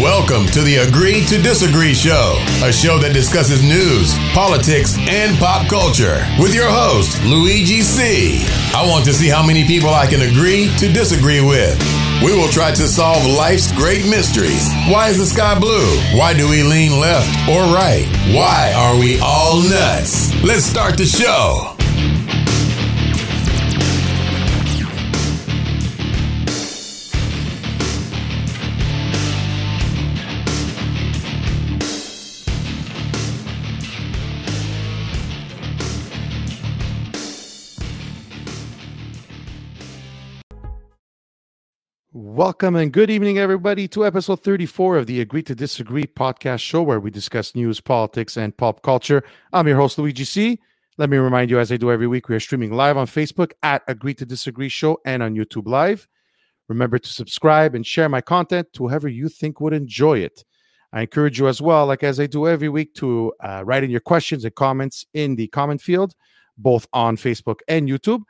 Welcome to the Agree to Disagree Show, a show that discusses news, politics, and pop culture with your host, Luigi C. I want to see how many people I can agree to disagree with. We will try to solve life's great mysteries. Why is the sky blue? Why do we lean left or right? Why are we all nuts? Let's start the show. Welcome and good evening, everybody, to episode 34 of the Agree to Disagree podcast show, where we discuss news, politics, and pop culture. I'm your host, Luigi C. Let me remind you, as I do every week, we are streaming live on Facebook at Agree to Disagree Show and on YouTube Live. Remember to subscribe and share my content to whoever you think would enjoy it. I encourage you as well, like as I do every week, to uh, write in your questions and comments in the comment field, both on Facebook and YouTube.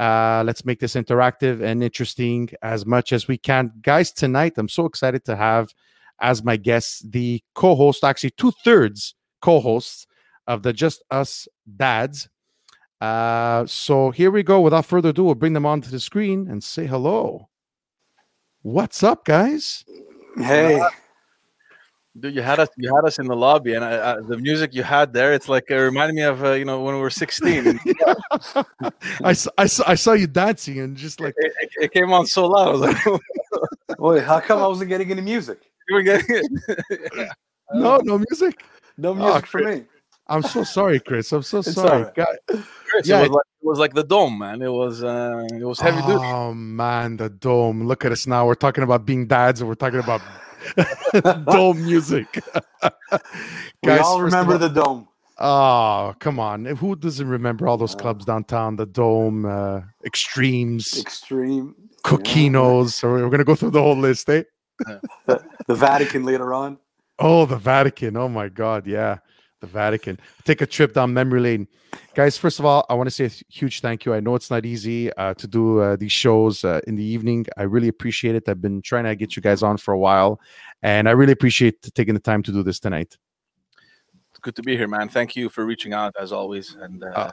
Uh, let's make this interactive and interesting as much as we can. Guys, tonight I'm so excited to have as my guests the co host, actually, two thirds co hosts of the Just Us Dads. Uh, so here we go. Without further ado, we'll bring them onto the screen and say hello. What's up, guys? Hey, Dude, you had us. You had us in the lobby, and I, I, the music you had there. It's like it reminded me of uh, you know when we were sixteen. I saw you dancing and just like, it, it- it came on so loud. I was like, wait, how come I wasn't getting any music? you were getting it. no, no music. No music for me. I'm so sorry, Chris. I'm so It's sorry. all right. God- Chris, Yeah, it was like it was like the dome, man. It was uh, it was heavy duty. Oh man, the dome. Look at us now. We're talking about being dads and we're talking about dome music. We all remember all- the dome. Oh, come on. Who doesn't remember all those clubs downtown? The Dome, uh, Extremes, Extreme. Coquinos. So we're going to go through the whole list, eh? The, the Vatican later on. Oh, the Vatican. Oh my God. Yeah. The Vatican. Take a trip down memory lane. Guys, first of all, I want to say a huge thank you. I know it's not easy uh, to do uh, these shows uh, in the evening. I really appreciate it. I've been trying to get you guys on for a while, and I really appreciate taking the time to do this tonight. It's good to be here, man. Thank you for reaching out as always, and uh,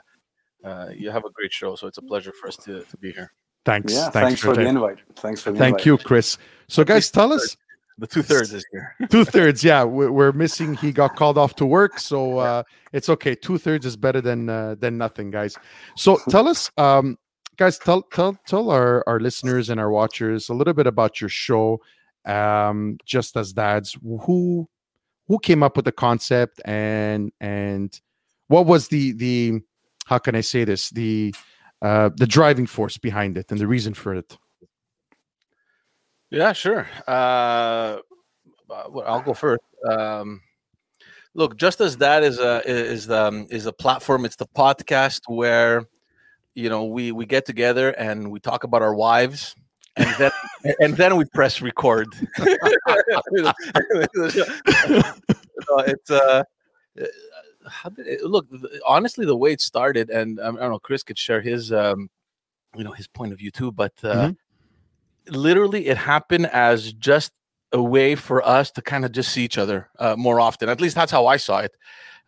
Ah. uh, you have a great show. So it's a pleasure for us to, to be here. Thanks. Yeah, thanks, for the invite. Thanks for the Thank invite. you, Chris. So, guys, tell us The two thirds is here. two thirds. Yeah, we're, we're missing. He got called off to work, so uh, it's okay. Two thirds is better than uh, than nothing, guys. So tell us, um, guys, tell tell tell our our listeners and our watchers a little bit about your show, um, Just Us Dads. Who who came up with the concept and and what was the the how can I say this the uh, the driving force behind it and the reason for it. Yeah, sure. Uh, well, I'll go first. Um, look, Just Us Dads is a is the um, is a platform. It's the podcast where you know we we get together and we talk about our wives, and then and then we press record. It's uh. How did it, look? Honestly, the way it started, and um, I don't know, Chris could share his, um, you know, his point of view too. But uh, literally it happened as just a way for us to kind of just see each other uh, more often at least that's how i saw it.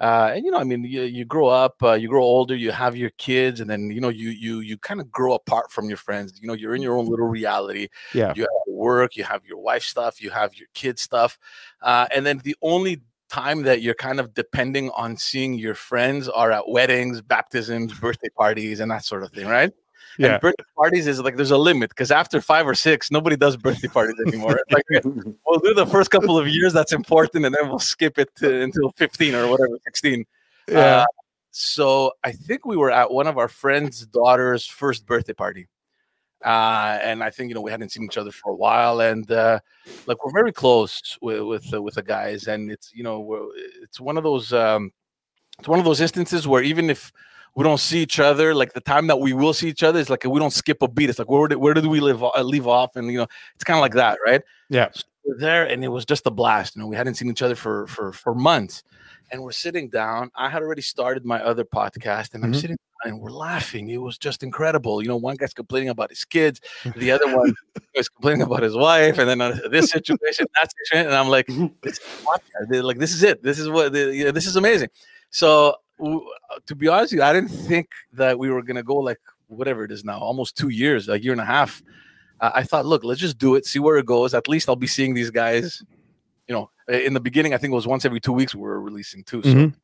Uh, and you know i mean you, you grow up uh, you grow older you have your kids and then you know you you you kind of grow apart from your friends you know you're in your own little reality. Yeah. you have work you have your wife stuff you have your kid stuff uh, and then the only time that you're kind of depending on seeing your friends are at weddings baptisms birthday parties and that sort of thing right Yeah. and birthday parties is like there's a limit because after five or six, nobody does birthday parties anymore. Like we'll do the first couple of years that's important, and then we'll skip it to, until 15 or whatever, 16. Yeah. Uh, so I think we were at one of our friend's daughter's first birthday party. Uh, and I think you know we hadn't seen each other for a while, and uh, like we're very close with with, uh, with the guys, and it's you know we're, it's one of those um, it's one of those instances where even if we don't see each other, like the time that we will see each other is like we don't skip a beat. It's like where did where did we live uh, leave off, and you know it's kind of like that, right? Yeah. So we're there, and it was just a blast. You know, we hadn't seen each other for for for months, and we're sitting down. I had already started my other podcast, and I'm Mhm. sitting. and we're laughing. It was just incredible. You know, one guy's complaining about his kids, the other one is complaining about his wife, and then uh, this situation, that situation, and I'm like, this is like this is it. This is what you know, this is amazing. So to be honest with you, I didn't think that we were gonna go like whatever it is now, almost two years, a year and a half. Uh, I thought, look, let's just do it, see where it goes. At least I'll be seeing these guys. You know, in the beginning, I think it was once every two weeks we were releasing too. So, Mhm.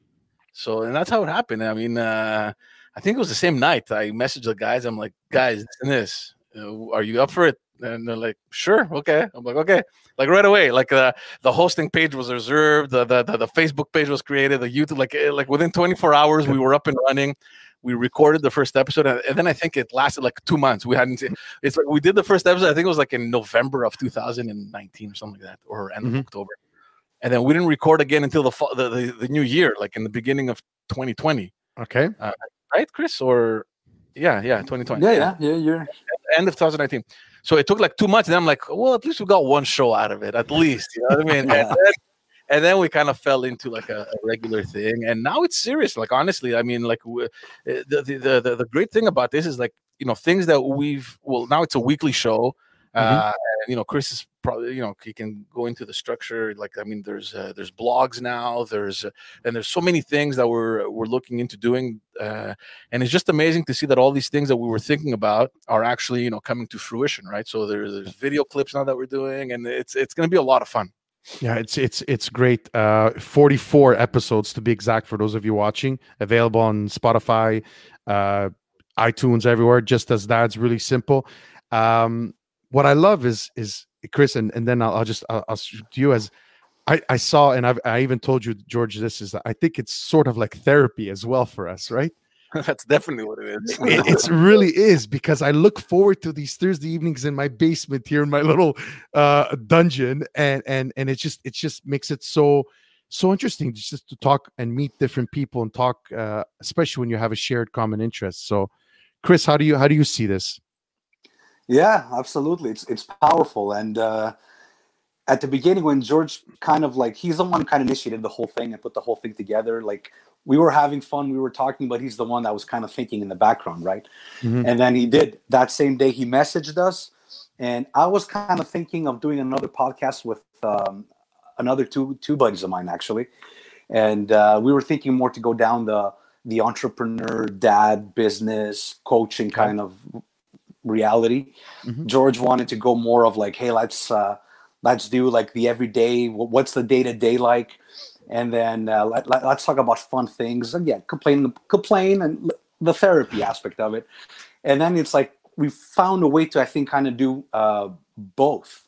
so and that's how it happened. I mean, uh, I think it was the same night. I messaged the guys. I'm like, guys, this and this. Uh, are you up for it? And they're like, sure, okay. I'm like, okay. Like right away, like uh, the hosting page was reserved, the, the the the Facebook page was created, the YouTube, like eh, like within 24 hours, we were up and running. We recorded the first episode, and, and then I think it lasted like two months. We hadn't. It's like we did the first episode. I think it was like in November of 2019 or something like that, or end Mhm. of October. And then we didn't record again until the, fall, the, the the new year, like in the beginning of 2020, Okay. right, Chris? Or yeah, yeah, 2020 Yeah, yeah, yeah. You're end of 2019. So it took like two months, and I'm like, well, at least we got one show out of it, at least. You know what I mean? and, then, and then we kind of fell into like a, a regular thing, and now it's serious. Like honestly, I mean, like eh, the, the the the the great thing about this is like you know things that we've well now it's a weekly show. Uh, and, you know, Chris is probably you know he can go into the structure. Like I mean, there's uh, there's blogs now. There's uh, and there's so many things that we're we're looking into doing. Uh, and it's just amazing to see that all these things that we were thinking about are actually you know coming to fruition right so there, there's video clips now that we're doing and it's it's going to be a lot of fun Yeah, it's it's it's great. Uh 44 episodes to be exact for those of you watching. Available on Spotify, uh iTunes everywhere, Just Us Dads really simple. Um what I love is is Chris and, and then I'll, I'll just I'll, I'll shoot you as I, I saw and I've, I even told you George this is I think it's sort of like therapy as well for us right? That's definitely what it is. It it's really is because I look forward to these Thursday evenings in my basement here in my little uh dungeon and and and it just it just makes it so so interesting just to talk and meet different people and talk uh especially when you have a shared common interest. So Chris how do you how do you see this Yeah, absolutely. It's it's powerful. And uh, at the beginning, when George kind of like he's the one who kind of initiated the whole thing and put the whole thing together. Like we were having fun, we were talking, but he's the one that was kind of thinking in the background, right? Mhm. And then he did that same day. He messaged us, and I was kind of thinking of doing another podcast with um, another two two buddies of mine actually, and uh, we were thinking more to go down the the entrepreneur dad business coaching kind of reality. Mhm. George wanted to go more of like, hey, let's uh, let's do like the everyday. What's the day to day like? And then uh, let, let, us talk about fun things. Again, complain, complain, and the therapy aspect of it. And then it's like we found a way to, I think, kind of do uh, both.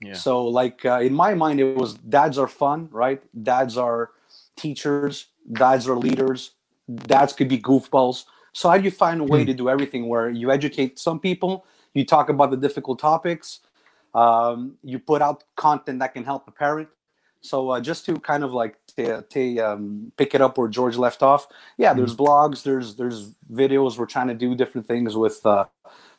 Yeah. So, like uh, in my mind, it was dads are fun, right? Dads are teachers. Dads are leaders. Dads could be goofballs. So, how do you find a way Hmm. to do everything where you educate some people, you talk about the difficult topics, um, you put out content that can help a parent. So, uh, just to kind of like to, to um, pick it up where George left off, yeah, there's blogs, there's there's videos. We're trying to do different things with uh,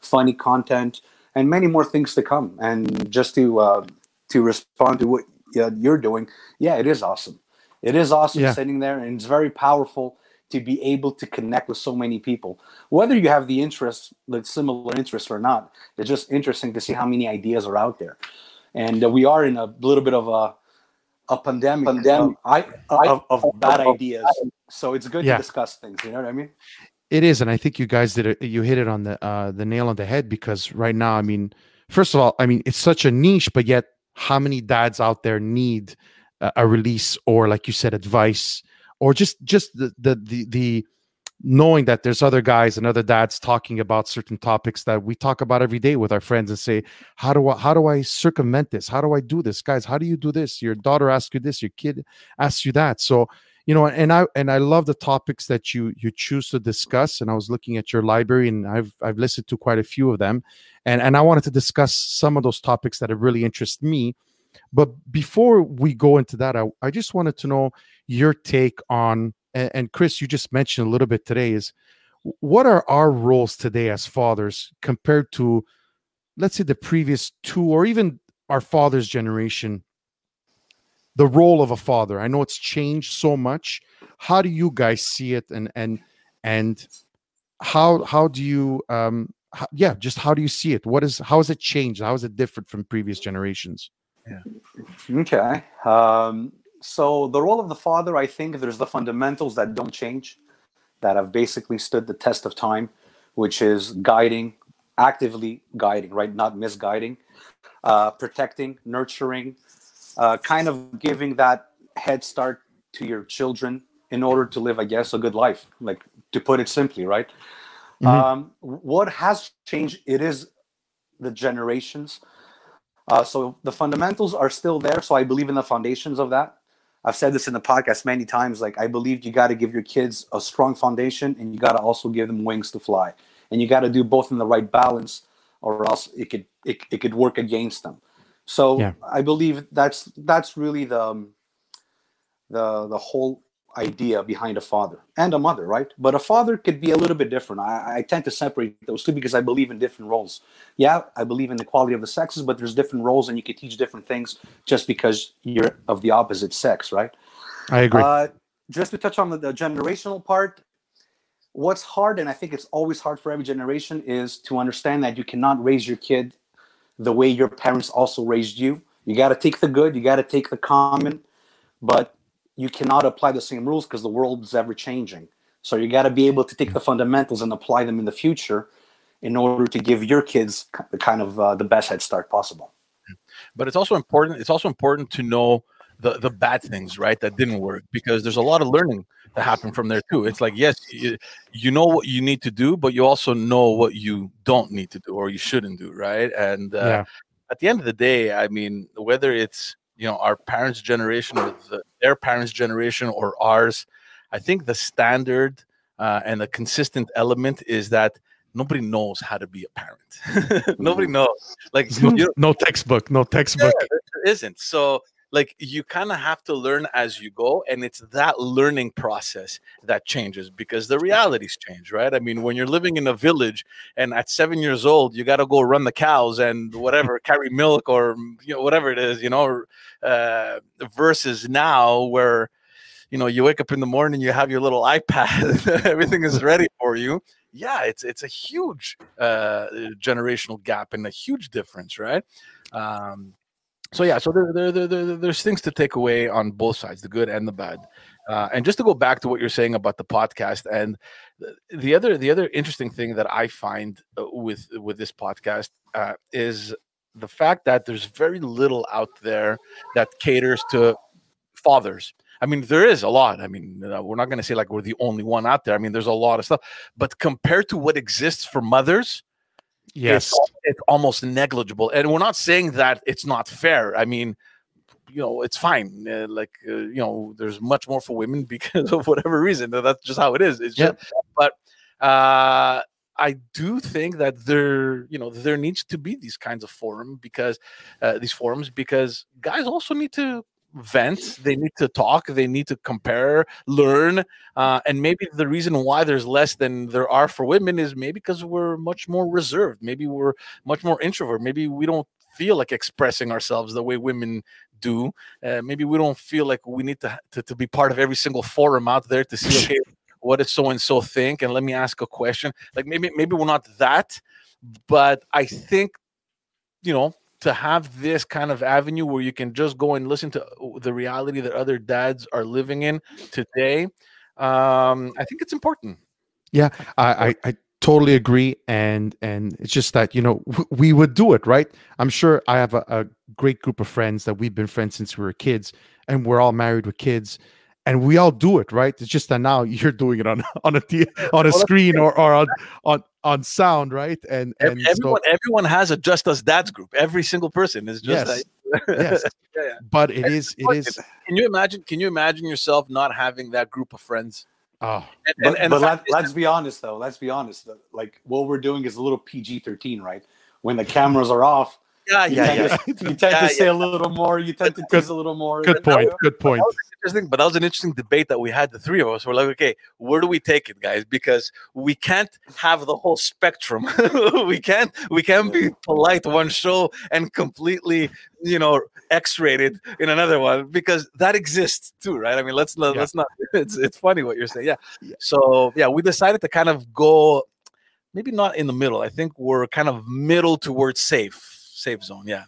funny content and many more things to come. And just to uh, to respond to what uh, you're doing, yeah, it is awesome. It is awesome Yeah. sitting there, and it's very powerful to be able to connect with so many people. Whether you have the interest, the similar interests or not, it's just interesting to see how many ideas are out there. And uh, we are in a little bit of a a pandemic, Pandemic. Of, I, of, of bad ideas. So it's good Yeah. to discuss things. You know what I mean? It is, and I think you guys did it. You hit it on the uh, the nail on the head because right now, I mean, first of all, I mean, it's such a niche, but yet, how many dads out there need a, a release or, like you said, advice, or just just the the the, the knowing that there's other guys and other dads talking about certain topics that we talk about every day with our friends and say how do i how do i circumvent this? How do i do this? Guys how do you do this? Your daughter asks you this your kid asks you that. So you know and i and i love the topics that you you choose to discuss and i was looking at your library and i've i've listened to quite a few of them and and i wanted to discuss some of those topics that have really interest me but before we go into that i, I just wanted to know your take on and, and chris you just mentioned a little bit today is what are our roles today as fathers compared to let's say the previous two or even our father's generation? The role of a father. I know it's changed so much. How do you guys see it? And and and how how do you um how, yeah just how do you see it? What is how has it changed? How is it different from previous generations Okay. Um, so the role of the father, I think there's the fundamentals that don't change, that have basically stood the test of time, which is guiding, actively guiding, right? Not misguiding, uh, protecting, nurturing, uh, kind of giving that head start to your children in order to live, I guess, a good life, like to put it simply, right? Mhm. Um, what has changed? It is the generations. Uh, so the fundamentals are still there. So I believe in the foundations of that. I've said this in the podcast many times. Like I believe you got to give your kids a strong foundation, and you got to also give them wings to fly, and you got to do both in the right balance, or else it could it, it could work against them. So Yeah. I believe that's that's really the the the whole idea behind a father and a mother, right? But a father could be a little bit different. I, I tend to separate those two because I believe in different roles. Yeah, I believe in the quality of the sexes, but there's different roles and you can teach different things just because you're of the opposite sex, right? i agree Uh, just to touch on the, the generational part, what's hard, and I think it's always hard for every generation, is to understand that you cannot raise your kid the way your parents also raised you. You got to take the good, you got to take the common, but you cannot apply the same rules because the world is ever changing. So you got to be able to take the fundamentals and apply them in the future in order to give your kids the kind of uh, the best head start possible. but it's also important it's also important to know the the bad things right that didn't work because there's a lot of learning that happened from there too it's like yes you, you know what you need to do but you also know what you don't need to do or you shouldn't do right and uh, Yeah. at the end of the day i mean whether it's you know our parents generation or the, their parents generation or ours i think the standard uh, and the consistent element is that nobody knows how to be a parent. Nobody knows. Like no, no textbook no textbook. Yeah, there isn't. So like you kind of have to learn as you go and it's that learning process that changes because the realities change right? I mean when you're living in a village and at seven years old you got to go run the cows and whatever carry milk or you know whatever it is you know uh, versus now where you know you wake up in the morning you have your little ipad everything is ready for you. Yeah it's it's a huge uh generational gap and a huge difference right? Um so yeah so there, there, there, there- there's things to take away on both sides the good and the bad. Uh, and just to go back to what you're saying about the podcast and the- the other the other interesting thing that i find uh, with with this podcast uh, is the fact that there's very little out there that caters to fathers. I mean there is a lot. I mean uh, we're not going to say like we're the only one out there. I mean there's a lot of stuff. But compared to what exists for mothers yes. it's, it's almost negligible and we're not saying that it's not fair. I mean you know it's fine uh, like uh, you know there's much more for women because of whatever reason that's just how it is. It's Yeah. just but uh I do think that there, you know, there needs to be these kinds of forum because uh, these forums because guys also need to vent, they need to talk, they need to compare, learn, uh, and maybe the reason why there's less than there are for women is maybe because we're much more reserved, maybe we're much more introvert, maybe we don't feel like expressing ourselves the way women do. Uh, maybe we don't feel like we need to, to to be part of every single forum out there to see okay what does so and so think and let me ask a question like maybe maybe we're not that but i think you know to have this kind of avenue where you can just go and listen to the reality that other dads are living in today um i think it's important yeah I, I I totally agree, and and it's just that you know we would do it, right? I'm sure I have a, a great group of friends that we've been friends since we were kids, and we're all married with kids, and we all do it, right? It's just that now you're doing it on on a t- on a screen or, or on on on sound, right? And and everyone everyone has a just us dads group every single person is just Yes. like- yes, Yeah, yeah. but it is it Look, is can you imagine can you imagine yourself not having that group of friends oh and, But, and, and but let, is- let's be honest, though. Let's be honest. Like what we're doing is a little PG thirteen, right? When the cameras are off, Yeah, You yeah, tend yeah. to, you tend Yeah, to say a little more. You tend to Good- tease a little more. Good point. Good point. That was interesting, but that was an interesting debate that we had. The three of us were like, okay, where do we take it, guys? Because we can't have the whole spectrum. we can't. We can't be polite one show and completely, you know, X-rated in another one because that exists too, right? I mean, let's not. Yeah. Let's not. It's it's funny what you're saying. Yeah. Yeah. So yeah, we decided to kind of go, maybe not in the middle. I think we're kind of middle towards safe, safe zone. Yeah.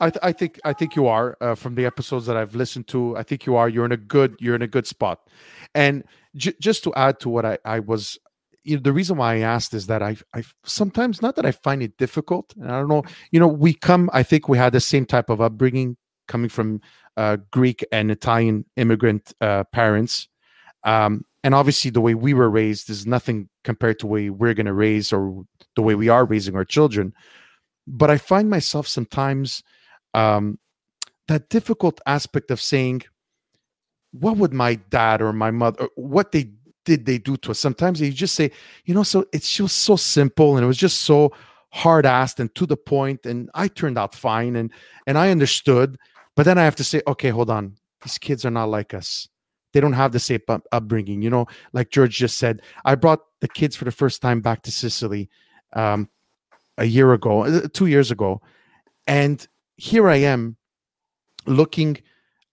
I, th- I think I think you are uh, from the episodes that I've listened to. I think you are. You're in a good you're in a good spot. And j- just to add to what I I was, you know, the reason why I asked is that I I sometimes not that I find it difficult. And I don't know. You know, we come. I think we had the same type of upbringing coming from uh, Greek and Italian immigrant uh, parents. Um, and obviously, the way we were raised is nothing compared to the way we're going to raise or the way we are raising our children. But I find myself sometimes um, that difficult aspect of saying, what would my dad or my mother, what they did they do to us? Sometimes you just say, you know, so it's just so simple and it was just so hard assed and to the point, and I turned out fine and and I understood. But then I have to say, okay, hold on, these kids are not like us. They don't have the same up- upbringing, you know. Like George just said, I brought the kids for the first time back to Sicily um, a year ago, uh, two years ago, and here I am looking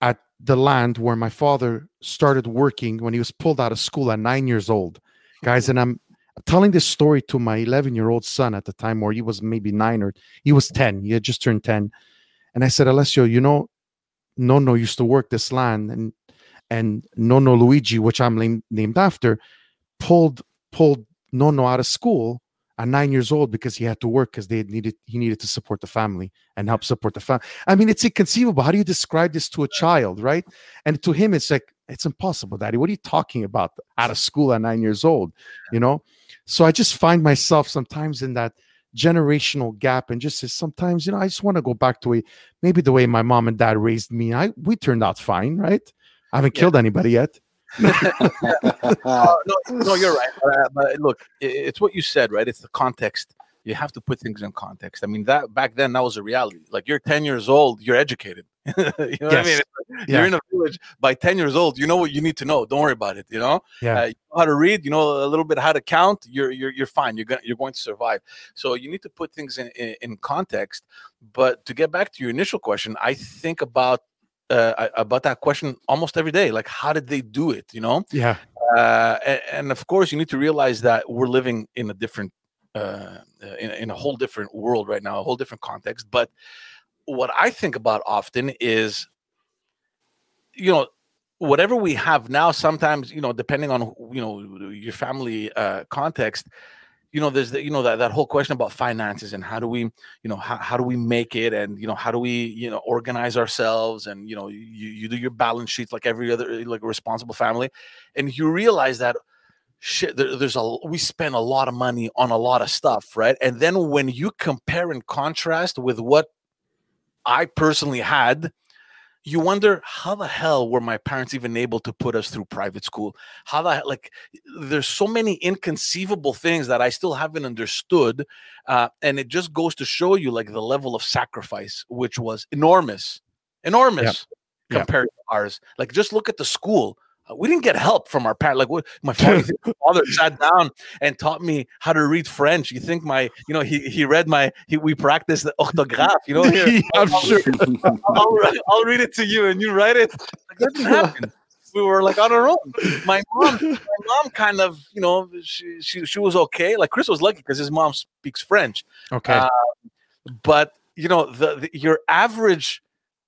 at the land where my father started working when he was pulled out of school at nine years old, guys. And I'm telling this story to my 11 year old son at the time, where he was maybe nine or he was 10. He had just turned 10. And I said, Alessio, you know, Nonno used to work this land, and and Nonno Luigi, which I'm named, named after, pulled pulled Nonno out of school at nine years old because he had to work because they needed he needed to support the family and help support the family. I mean, it's inconceivable. How do you describe this to a child, right? And to him, it's like it's impossible, Daddy. What are you talking about? Out of school at nine years old, you know? So I just find myself sometimes in that generational gap and just sometimes, you know, I just want to go back to a maybe the way my mom and dad raised me. I we turned out fine, right? I haven't Yeah. killed anybody yet. Uh, no, no, you're right. Uh, but look, it's what you said, right? It's the context. You have to put things in context. I mean, that back then that was a reality. Like you're 10 years old, you're educated. you know what I mean? Yes. You're in a village by 10 years old. You know what you need to know. Don't worry about it. You know, Yeah. uh, you know how to read. You know a little bit how to count. You're you're you're fine. You're gonna you're going to survive. So you need to put things in in, in context. But to get back to your initial question, I think about uh, I- about that question almost every day. Like, how did they do it? You know, Yeah. uh, and, and of course you need to realize that we're living in a different uh, in, in a whole different world right now a whole different context but what i think about often is you know whatever we have now sometimes you know depending on you know your family uh, context you know there's the, you know that, that whole question about finances and how do we you know how, how do we make it and you know how do we you know organize ourselves and you know you, you do your balance sheets like every other like a responsible family. And you realize that shit there, there's a we spend a lot of money on a lot of stuff right? And then when you compare and contrast with what i personally had you wonder how the hell were my parents even able to put us through private school? How the hell like there's so many inconceivable things that i still haven't understood uh, and it just goes to show you like the level of sacrifice which was enormous enormous compared to ours. Like just look at the school we didn't get help from our parents. Like what my father, you think my father sat down and taught me how to read French. You think my, you know, he he read my, he, we practiced the orthograph. You know, here, I'm I'll, sure. I'll, write- I'll read it to you and you write it. Like, that didn't happen. We were like on our own. My mom, my mom, kind of, you know, she she she was okay. Like Chris was lucky because his mom speaks French Okay. Uh, but you know the, the your average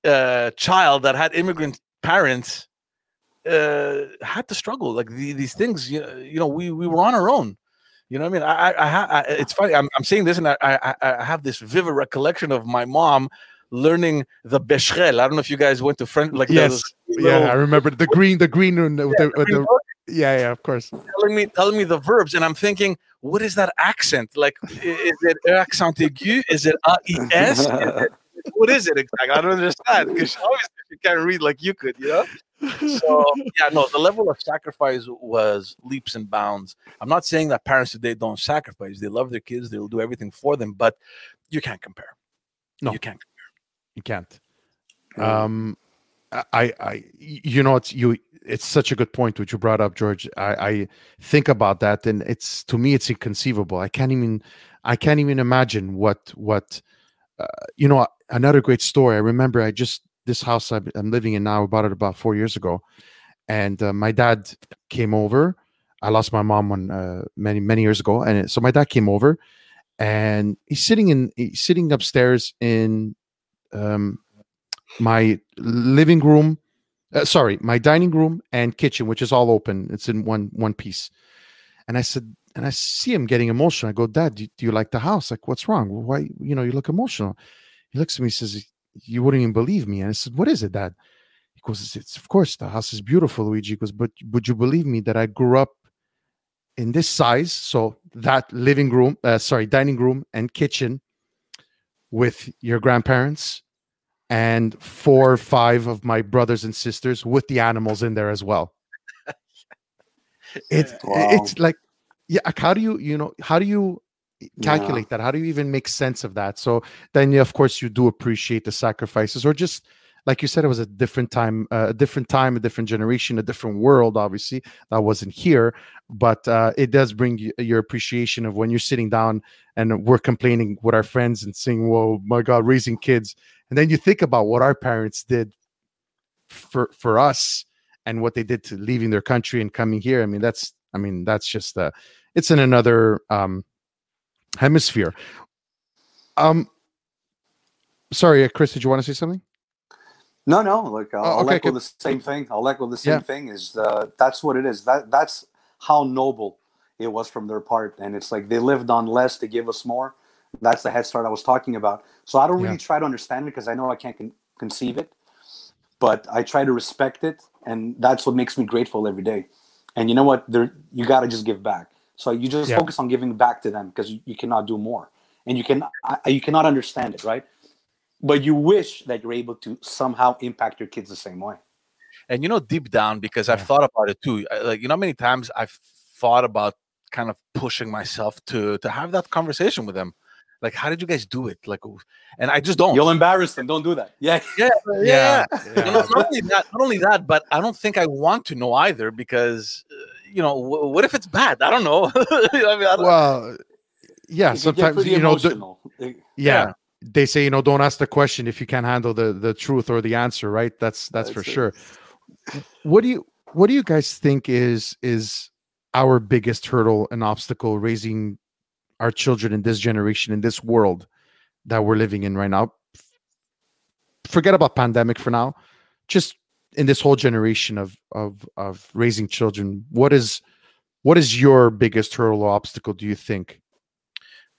uh, child that had immigrant parents uh, had to struggle like the, these things you know, you know we we were on our own. You know what i mean? I i, I, ha- I it's funny I'm, I'm saying this and I, I I- have this vivid recollection of my mom learning the Bescherelle i don't know if you guys went to French like Yes. those yeah, I remember the green, the green, and the, the, green yeah, yeah, of course. telling me telling me the verbs and i'm thinking what is that accent? Like is it accent aigu? Is it a e s? What is it exactly? I don't understand because obviously you can't read like you could you know so yeah no the level of sacrifice was leaps and bounds i'm not saying that parents today don't sacrifice they love their kids they'll do everything for them but you can't compare No. you can't. Compare. You can't. Um, I, I, you know, it's you. It's such a good point which you brought up, George. I, I think about that, and it's to me, it's inconceivable. I can't even, I can't even imagine what, what, uh, you know. Another great story. I remember. I just this house I'm, living in now. I bought it about four years ago, and uh, my dad came over. I lost my mom when uh, many many years ago, and so my dad came over, and he's sitting in he's sitting upstairs in um, my living room uh, sorry my dining room and kitchen which is all open. It's in one one piece. And i said and i see him getting emotional. I go dad do, do you like the house? Like what's wrong? Why you know you look emotional. He looks at me says you wouldn't even believe me and i said what is it dad he goes it's, it's of course the house is beautiful luigi he goes but would you believe me that i grew up in this size so that living room uh, sorry dining room and kitchen with your grandparents and four or five of my brothers and sisters with the animals in there as well. It's Wow. it's like yeah, like, how do you you know how do you Yeah. calculate that? How do you even make sense of that? So then yeah, of course you do appreciate the sacrifices or just like you said it was a different time uh, a different time a different generation a different world obviously that wasn't here but uh, it does bring you, your appreciation of when you're sitting down and we're complaining with our friends and saying whoa my god raising kids and then you think about what our parents did for for us and what they did to leaving their country and coming here i mean that's i mean that's just uh it's in another um hemisphere um sorry uh, chris did you want to say something No, no. Like I'll, Oh, I'll echo the same thing. I'll echo the same Yeah. thing. Is uh, that's what it is. That that's how noble it was from their part, and it's like they lived on less to give us more. That's the head start I was talking about. So I don't really try to understand it because I know I can't con- conceive it, but I try to respect it, and that's what makes me grateful every day. And you know what? There, you got to just give back. So you just Yeah. focus on giving back to them because you, you cannot do more, and you can you cannot understand it, right? But you wish that you're able to somehow impact your kids the same way. and you know deep down because i've thought about it too like you know many times i've thought about kind of pushing myself to to have that conversation with them like how did you guys do it like and i just don't You'll embarrass them. Don't do that. Yeah. yeah yeah, yeah. No, not, not only that not only that but i don't think i want to know either because uh, you know w- what if it's bad? I don't know. I mean, I don't, well yeah It can get sometimes you know the, emotional. It- yeah, they say you know don't ask the question if you can't handle the the truth or the answer right? That's that's, for it. sure. What do you what do you guys think is is our biggest hurdle and obstacle raising our children in this generation in this world that we're living in right now? Forget about pandemic for now. Just in this whole generation of of of raising children what is what is your biggest hurdle or obstacle do you think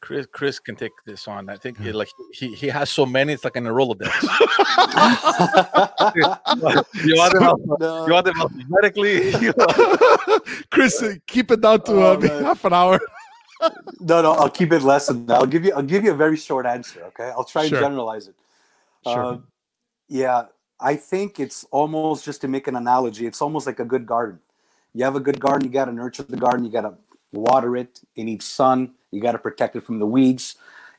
chris chris can take this on i think Yeah. like he he has so many it's like in a rolodex you want them alpha- No. you want them alphabetically Chris, keep it down to Oh, uh, half an hour. no, no, I'll keep it less than that. I'll give you I'll give you a very short answer, okay? I'll try Sure. and generalize it. Sure. Uh, yeah, I think it's almost just to make an analogy, it's almost like a good garden. You have a good garden, you got to nurture the garden, you got to water it, it needs sun, you got to protect it from the weeds.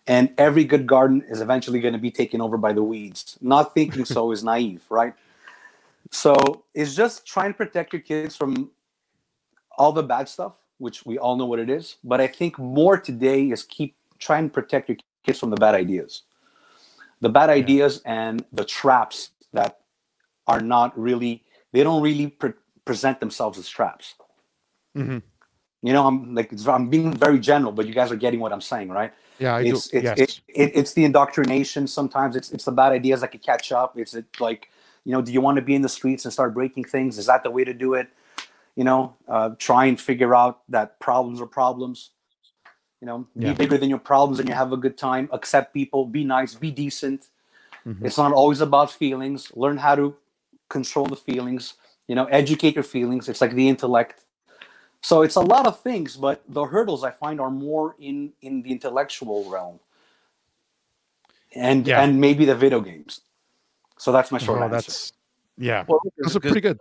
And every good garden is eventually going to be taken over by the weeds. Not thinking so is naive, right? So it's just trying to protect your kids from all the bad stuff, which we all know what it is. But I think more today is keep trying to protect your kids from the bad ideas the bad ideas and the traps that are not really they don't really pre- present themselves as traps. Mhm. you know i'm like it's- i'm being very general but you guys are getting what i'm saying right? Yeah, I it's do. it's, yes. it, it, it's the indoctrination sometimes. It's it's the bad ideas that can catch up. It's it like you know do you want to be in the streets and start breaking things? Is that the way to do it? You know uh, try and figure out that problems are problems. You know Yeah. be bigger than your problems and you have a good time. Accept people. Be nice. Be decent Mhm. it's not always about feelings learn how to control the feelings you know educate your feelings it's like the intellect so it's a lot of things but the hurdles i find are more in in the intellectual realm and Yeah. and maybe the video games so that's my short Oh, answer that's yeah. Well, Those because- are pretty good.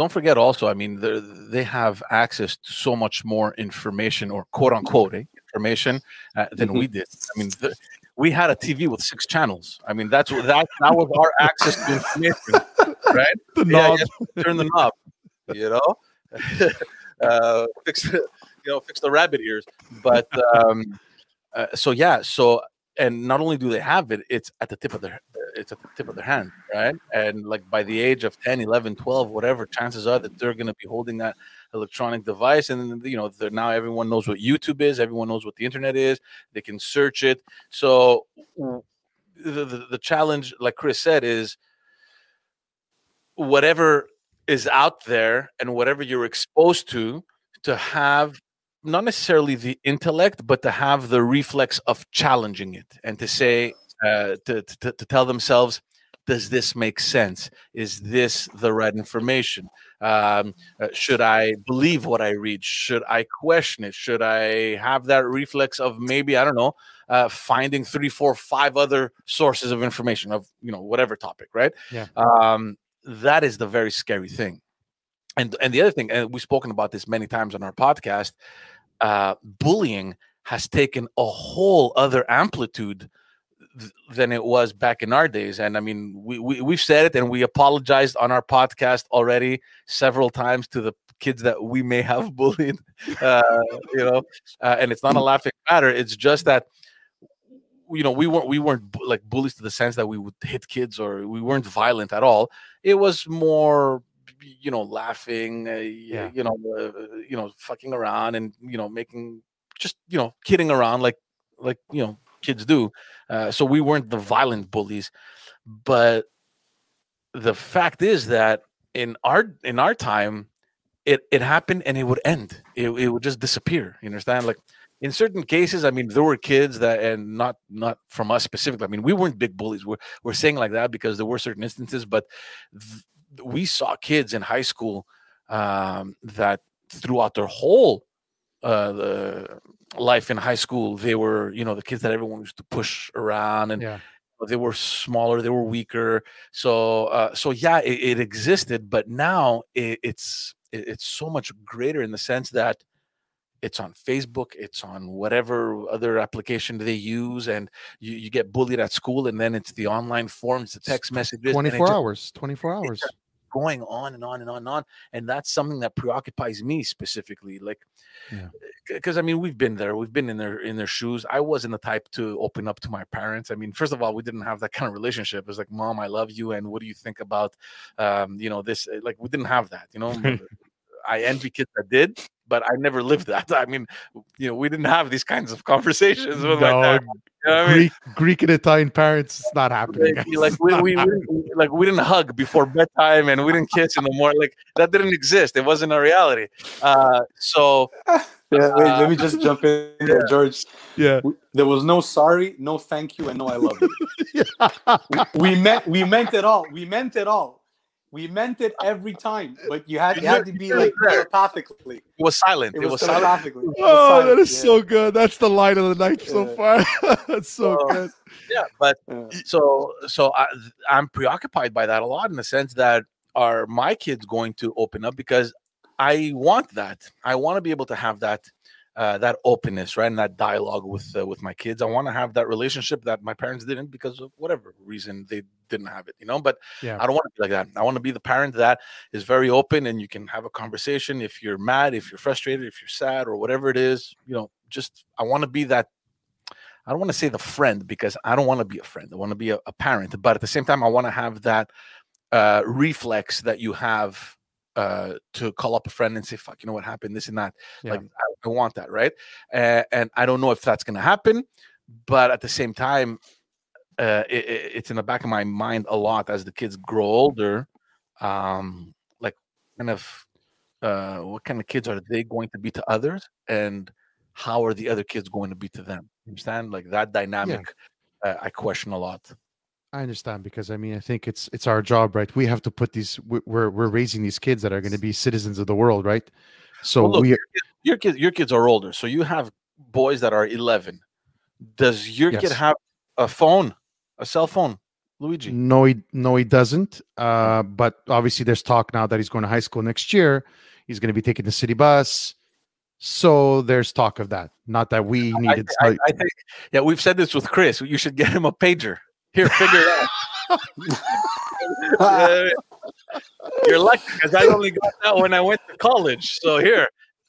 don't forget also i mean they're- they have access to so much more information or quote unquote eh, information uh, than Mm-hmm. we did i mean the, we had a TV with six channels. I mean, that's that that was our access to information, right? The knob. yeah, turn the knob, you know, uh, fix you know fix the rabbit ears. But um, uh, so yeah, so and not only do they have it, it's at the tip of their it's at the tip of their hand, right? And like by the age of 10, 11, 12, whatever, chances are that they're going to be holding that electronic device and you know now everyone knows what youtube is everyone knows what the internet is they can search it. So the, the, the challenge like chris said is whatever is out there and whatever you're exposed to to have not necessarily the intellect but to have the reflex of challenging it and to say uh, to, to, to tell themselves does this make sense? Is this the right information? Um, uh, should i believe what i read? Should i question it? Should i have that reflex of maybe i don't know uh, finding three four five other sources of information of you know whatever topic right? Yeah. um, that is the very scary thing. And and the other thing and we've spoken about this many times on our podcast uh, bullying has taken a whole other amplitude than it was back in our days. And i mean we, we we've said it and we apologized on our podcast already several times to the kids that we may have bullied uh, you know uh, and it's not a laughing matter. It's just that you know we weren't we weren't bu- like bullies to the sense that we would hit kids or we weren't violent at all. It was more you know laughing uh, Yeah. you know uh, you know fucking around and you know making just you know kidding around like like you know kids do uh, so we weren't the violent bullies but the fact is that in our in our time it it happened and it would end. It, it would just disappear you understand? Like in certain cases i mean there were kids that and not not from us specifically i mean we weren't big bullies. We're, we're saying like that because there were certain instances but th- we saw kids in high school um, that throughout their whole uh, the life in high school they were you know the kids that everyone used to push around and Yeah. they were smaller they were weaker so uh, so yeah it, it existed but now it, it's it- it's so much greater in the sense that it's on facebook it's on whatever other application they use and you, you get bullied at school and then it's the online forums the text messages and it 24 just hours. 24 hours. Going on and on and on and on and that's something that preoccupies me specifically like Yeah. because i mean we've been there we've been in their in their shoes. I wasn't the type to open up to my parents. I mean first of all we didn't have that kind of relationship. It's like mom i love you and what do you think about um you know this? Uh, like we didn't have that you know? I envy kids that did but i never lived that i mean you know we didn't have these kinds of conversations with my No, parents, you know what I mean? Greek, Greek and Italian parents, it's not happening. like, like we, not we, we happening. didn't, like we didn't hug before bedtime and we didn't kiss in the morning like that didn't exist it wasn't a reality uh so Yeah, wait, let me Uh, just jump in there, George. yeah. There was no sorry, no thank you, and no I love you. yeah. we meant we meant it all. We meant it all. We meant it every time, but you had, you had to be like telepathically. it was silent It it was, was silent. It was Oh, that silent, is yeah. so good. That's the line of the night so far. That's so Oh. good. yeah but Yeah. so so I, i'm preoccupied by that a lot in the sense that are my kids going to open up because i want that i want to be able to have that uh, that openness right and that dialogue with uh, with my kids i want to have that relationship that my parents didn't because of whatever reason they didn't have it you know but Yeah. i don't want to be like that i want to be the parent that is very open and you can have a conversation if you're mad if you're frustrated if you're sad or whatever it is you know just i want to be that I don't want to say the friend because I don't want to be a friend. I want to be a, a parent, but at the same time, I want to have that uh, reflex that you have uh, to call up a friend and say, "Fuck, you know what happened? This and that." Yeah. Like I, I want that, right? Uh, and I don't know if that's going to happen, but at the same time, uh, it, it- it's in the back of my mind a lot as the kids grow older. Um, like, kind of, uh, what kind of kids are they going to be to others, and how are the other kids going to be to them? You understand? Like that dynamic, uh, I question a lot. I understand because I mean I think it's it's our job, right? We have to put these. we- We're we're raising these kids that are going to be citizens of the world, right? So Well, look, we Your kids, your kids are older, so you have boys that are 11. Does your kid have a phone, a cell phone, Luigi? no, he no, he doesn't. Uh, but obviously, there's talk now that he's going to high school next year. He's going to be taking the city bus. So there's talk of that. Not that we needed. I, I, I think, yeah, we've said this with Chris. You should get him a pager. Here, figure it out. Uh, You're lucky because I only got that when I went to college. So here,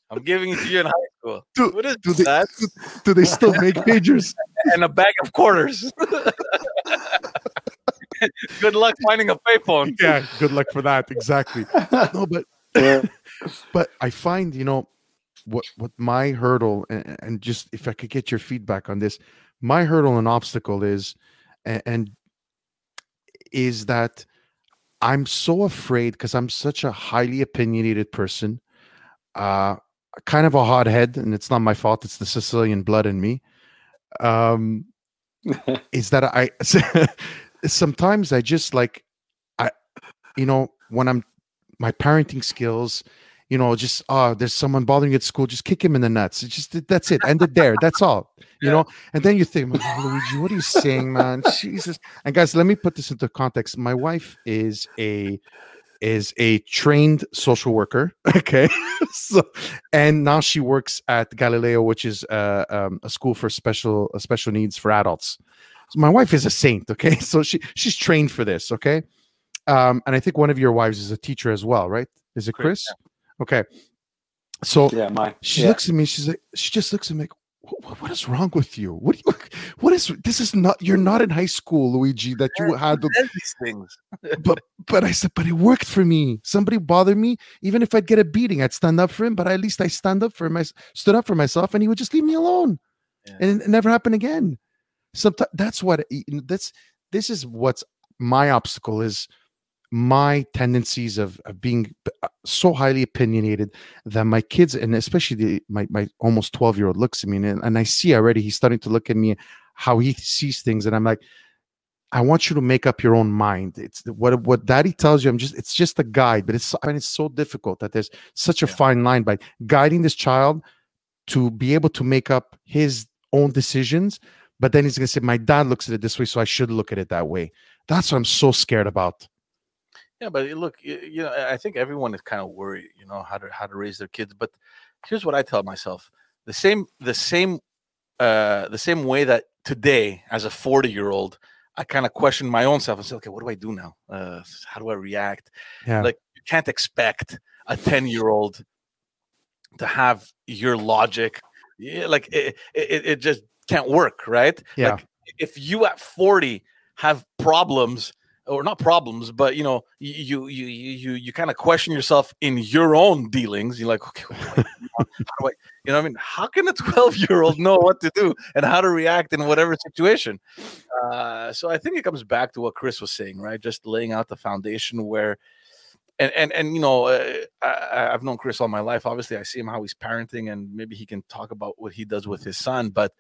I'm giving it to you in high school. Do, what is do they, that? do, do they still make pagers? and a bag of quarters. Good luck finding a payphone. yeah, good luck for that. Exactly. No, but but I find you know what what my hurdle and, and just if I could get your feedback on this, my hurdle and obstacle is and, and is that I'm so afraid because I'm such a highly opinionated person, uh, kind of a hothead, and it's not my fault. It's the Sicilian blood in me. Um, is that I sometimes I just like I, you know, when I'm my parenting skills, you know, just oh, there's someone bothering you at school, just kick him in the nuts. It's just that's it, ended there. That's all, you Yeah. know. And then you think, "Oh, Luigi, what are you saying, man? Jesus. And guys, let me put this into context. My wife is a is a trained social worker. Okay, so and now she works at Galileo, which is uh, um, a school for special uh, special needs for adults. So my wife is a saint. Okay, so she she's trained for this. Okay, um, and I think one of your wives is a teacher as well, right? Is it Chris, Chris? Okay, so yeah, my she yeah. looks at me. She's like, she just looks at me. Like, what, what is wrong with you? What do you? What is this? Is not you're not in high school, Luigi. That you had the these things. but but I said, but it worked for me. Somebody bothered me, even if I'd get a beating, I'd stand up for him. But at least I stand up for my stood up for myself, and he would just leave me alone, Yeah. and it, never happened again. Sometimes that's what that's this is what's my obstacle is my tendencies of, of being uh, so highly opinionated that my kids and especially the, my my almost 12 year old looks at me and, and I see already he's starting to look at me how he sees things and I'm like I want you to make up your own mind. It's what what daddy tells you. I'm just it's just a guide, but it's I mean it's so difficult that there's such a Yeah. fine line by guiding this child to be able to make up his own decisions. But then he's gonna say, My dad looks at it this way, so I should look at it that way. That's what I'm so scared about. Yeah, but look, you know, I think everyone is kind of worried, you know, how to how to raise their kids. But here's what I tell myself: the same, the same, uh, the same way that today, as a 40 year old, I kind of question my own self and say, okay, what do I do now? Uh, how do I react? Yeah. Like you can't expect a 10 year old to have your logic. Yeah, like it, it, it just can't work, right? Yeah. Like if you at 40 have problems or not problems, but you know, you you you you you kind of question yourself in your own dealings. You're like, okay, how do I, you know, I mean, how can a 12 year old know what to do and how to react in whatever situation? Uh, so I think it comes back to what Chris was saying, right? Just laying out the foundation where, and and and you know, uh, I- I've known Chris all my life. Obviously, I see him how he's parenting, and maybe he can talk about what he does with his son. But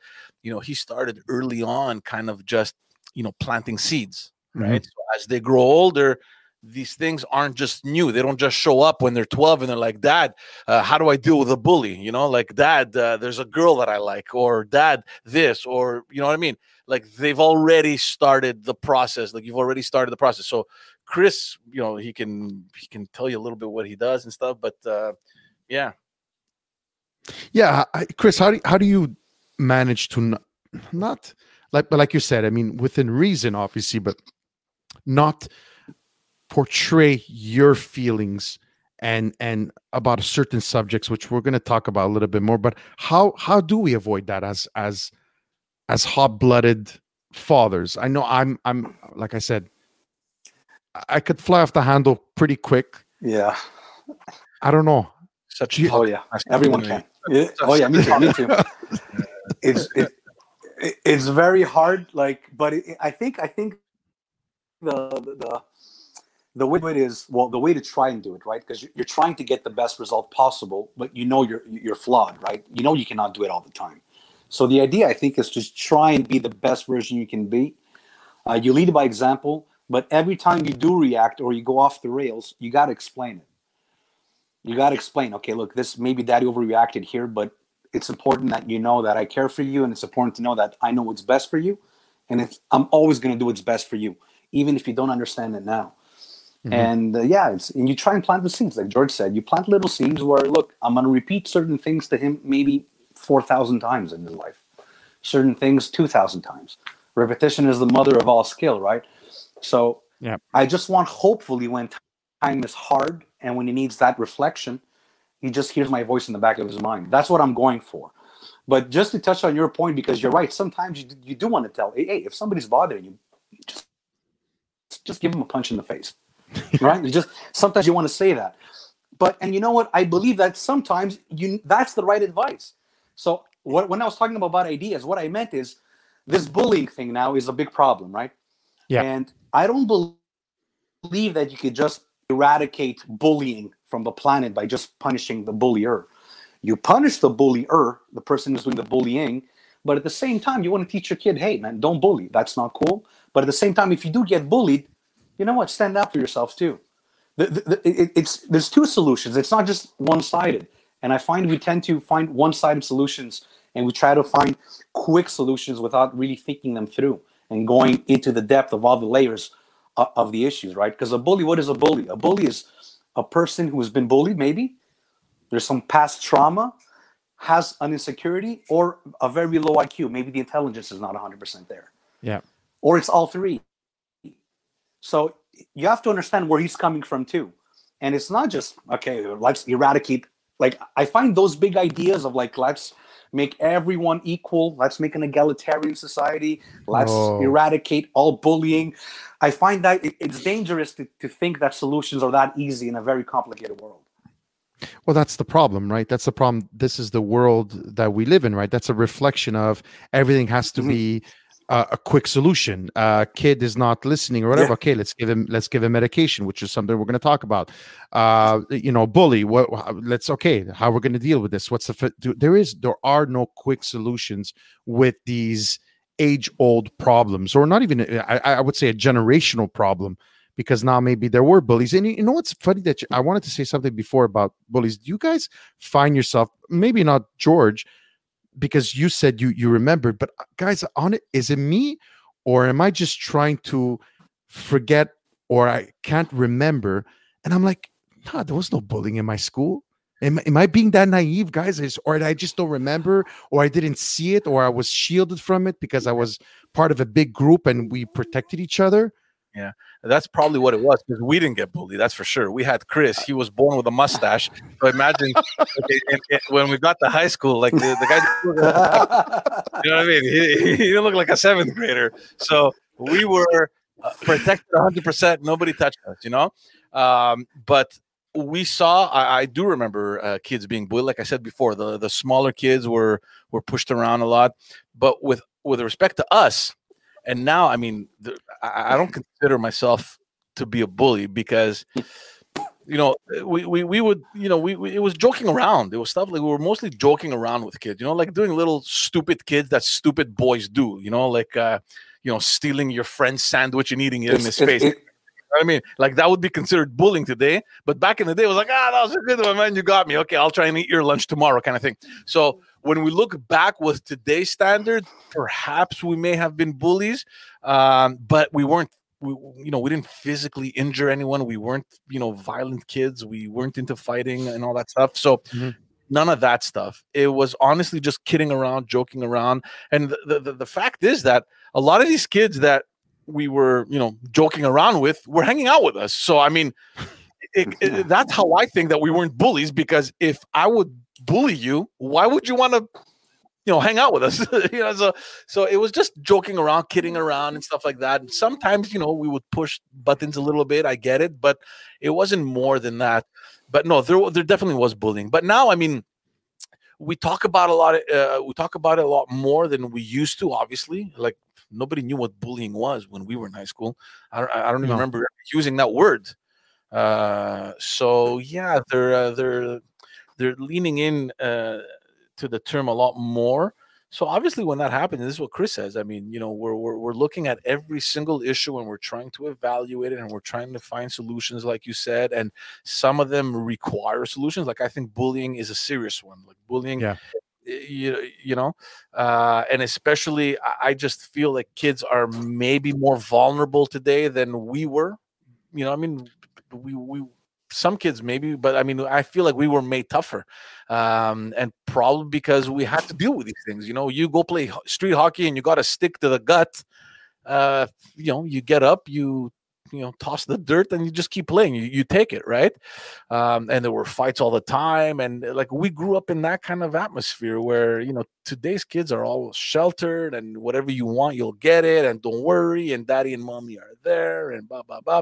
you know, he started early on, kind of just you know planting seeds Right? So as they grow older, these things aren't just new. They don't just show up when they're 12 and they're like, Dad, uh, how do I deal with a bully? You know, like, Dad, uh, there's a girl that I like, or Dad, this, or you know what I mean? Like, they've already started the process. Like, you've already started the process. So, Chris, you know, he can he can tell you a little bit what he does and stuff, but uh, yeah, Yeah, I, Chris, how do how do you manage to not, not like but like you said, I mean within reason, obviously, but not portray your feelings and and about certain subjects, which we're going to talk about a little bit more. But how how do we avoid that as as as hot blooded fathers? I know I'm I'm like I said, I- I could fly off the handle pretty quick. yeah. I don't know. such You- Oh yeah. Everyone can. Yeah. Oh yeah. Me too. Me too. it's it, it- it's very hard. Like, but it, I think I think the the the way to it is well the way to try and do it right because you're trying to get the best result possible, but you know you're you're flawed, right? You know you cannot do it all the time. So the idea I think is to try and be the best version you can be. Uh, you lead by example, but every time you do react or you go off the rails, you got to explain it. You got to explain. Okay, look, this maybe daddy overreacted here, but it's important that you know that I care for you, and it's important to know that I know what's best for you, and I'm always going to do what's best for you, even if you don't understand it now. Mm-hmm. And uh, yeah, it's and you try and plant the seeds, like George said. You plant little seeds where, look, I'm going to repeat certain things to him maybe four thousand times in his life, certain things two thousand times. Repetition is the mother of all skill, right? So yeah, I just want hopefully when time is hard and when he needs that reflection, he just hears my voice in the back of his mind. That's what I'm going for. But just to touch on your point, because you're right, sometimes you, you do want to tell, hey, hey, if somebody's bothering you, just just give them a punch in the face, right? You just sometimes you want to say that, but and you know what? I believe that sometimes you that's the right advice. So what, when I was talking about ideas, what I meant is this bullying thing now is a big problem, right? Yeah. And I don't believe that you could just eradicate bullying from the planet by just punishing the bullier. You punish the bullier, the person who's doing the bullying, but at the same time, you want to teach your kid, hey, man, don't bully. That's not cool. But at the same time, if you do get bullied, you know what? Stand up for yourself too. The, the, the, it, it's there's two solutions. It's not just one-sided. And I find we tend to find one-sided solutions, and we try to find quick solutions without really thinking them through and going into the depth of all the layers of, of the issues, right? Because a bully, what is a bully? A bully is a person who has been bullied, maybe there's some past trauma, has an insecurity, or a very low IQ. Maybe the intelligence is not 100% there. Yeah. Or it's all three. So you have to understand where he's coming from too. And it's not just, okay, let's eradicate. Like, I find those big ideas of like, let's make everyone equal, let's make an egalitarian society, let's oh. eradicate all bullying. I find that it's dangerous to, to think that solutions are that easy in a very complicated world. Well, that's the problem, right? That's the problem. This is the world that we live in, right? That's a reflection of everything has to mm-hmm. be uh, a quick solution. Uh, kid is not listening or whatever. Yeah. Okay, let's give him let's give him medication, which is something we're going to talk about. Uh, you know, bully. What? Let's okay. How we're going to deal with this? What's the? There is there are no quick solutions with these age old problems, or not even. I, I would say a generational problem because now maybe there were bullies. And you know what's funny that you, I wanted to say something before about bullies. Do you guys find yourself maybe not George because you said you you remembered, but uh, guys, on it is it me or am I just trying to forget or I can't remember? And I'm like, no, there was no bullying in my school. Am, am I being that naive, guys? Or I just don't remember, or I didn't see it, or I was shielded from it because I was part of a big group and we protected each other? Yeah, that's probably what it was because we didn't get bullied. That's for sure. We had Chris. He was born with a mustache. So imagine okay, when we got to high school, like the, the guy, you know what I mean? He, he didn't look like a seventh grader. So we were uh, protected 100%. Nobody touched us, you know? Um, but we saw I, I do remember uh, kids being bullied like i said before the the smaller kids were were pushed around a lot but with with respect to us and now i mean the, I, I, don't consider myself to be a bully because you know we, we we would you know we, we, it was joking around. It was stuff like we were mostly joking around with kids you know like doing little stupid kids that stupid boys do you know like uh you know stealing your friend's sandwich and eating it it's, in his face. it, I mean, like that would be considered bullying today, but back in the day, it was like, ah, that was a good one, man. You got me. Okay, I'll try and eat your lunch tomorrow, kind of thing. So when we look back with today's standard, perhaps we may have been bullies, um, but we weren't. We, you know, we didn't physically injure anyone. We weren't, you know, violent kids. We weren't into fighting and all that stuff. So, mm-hmm. none of that stuff. It was honestly just kidding around, joking around. And the, the the fact is that a lot of these kids that we were, you know, joking around with were hanging out with us. So, I mean. It, it, that's how I think that we weren't bullies because if I would bully you, why would you want to, you know, hang out with us? you know, so so it was just joking around, kidding around, and stuff like that. And sometimes, you know, we would push buttons a little bit. I get it, but it wasn't more than that. But no, there there definitely was bullying. But now, I mean, we talk about a lot. Of, uh, we talk about it a lot more than we used to. Obviously, like nobody knew what bullying was when we were in high school. I don't, I don't even no. remember using that word. Uh, so yeah, they're uh, they're they're leaning in uh, to the term a lot more. So obviously, when that happens, this is what Chris says. I mean, you know, we're, we're we're looking at every single issue and we're trying to evaluate it and we're trying to find solutions, like you said. And some of them require solutions. Like I think bullying is a serious one. Like bullying, yeah. You, you know, uh, and especially I just feel like kids are maybe more vulnerable today than we were you know, I mean, we we some kids maybe, but I mean, I feel like we were made tougher, um, and probably because we had to deal with these things. You know, you go play street hockey and you got to stick to the gut. Uh, you know, you get up, you you know toss the dirt and you just keep playing. You, you take it right? Um, and there were fights all the time. And like we grew up in that kind of atmosphere where you know today's kids are all sheltered and whatever you want you'll get it. And don't worry and daddy and mommy are there and blah blah blah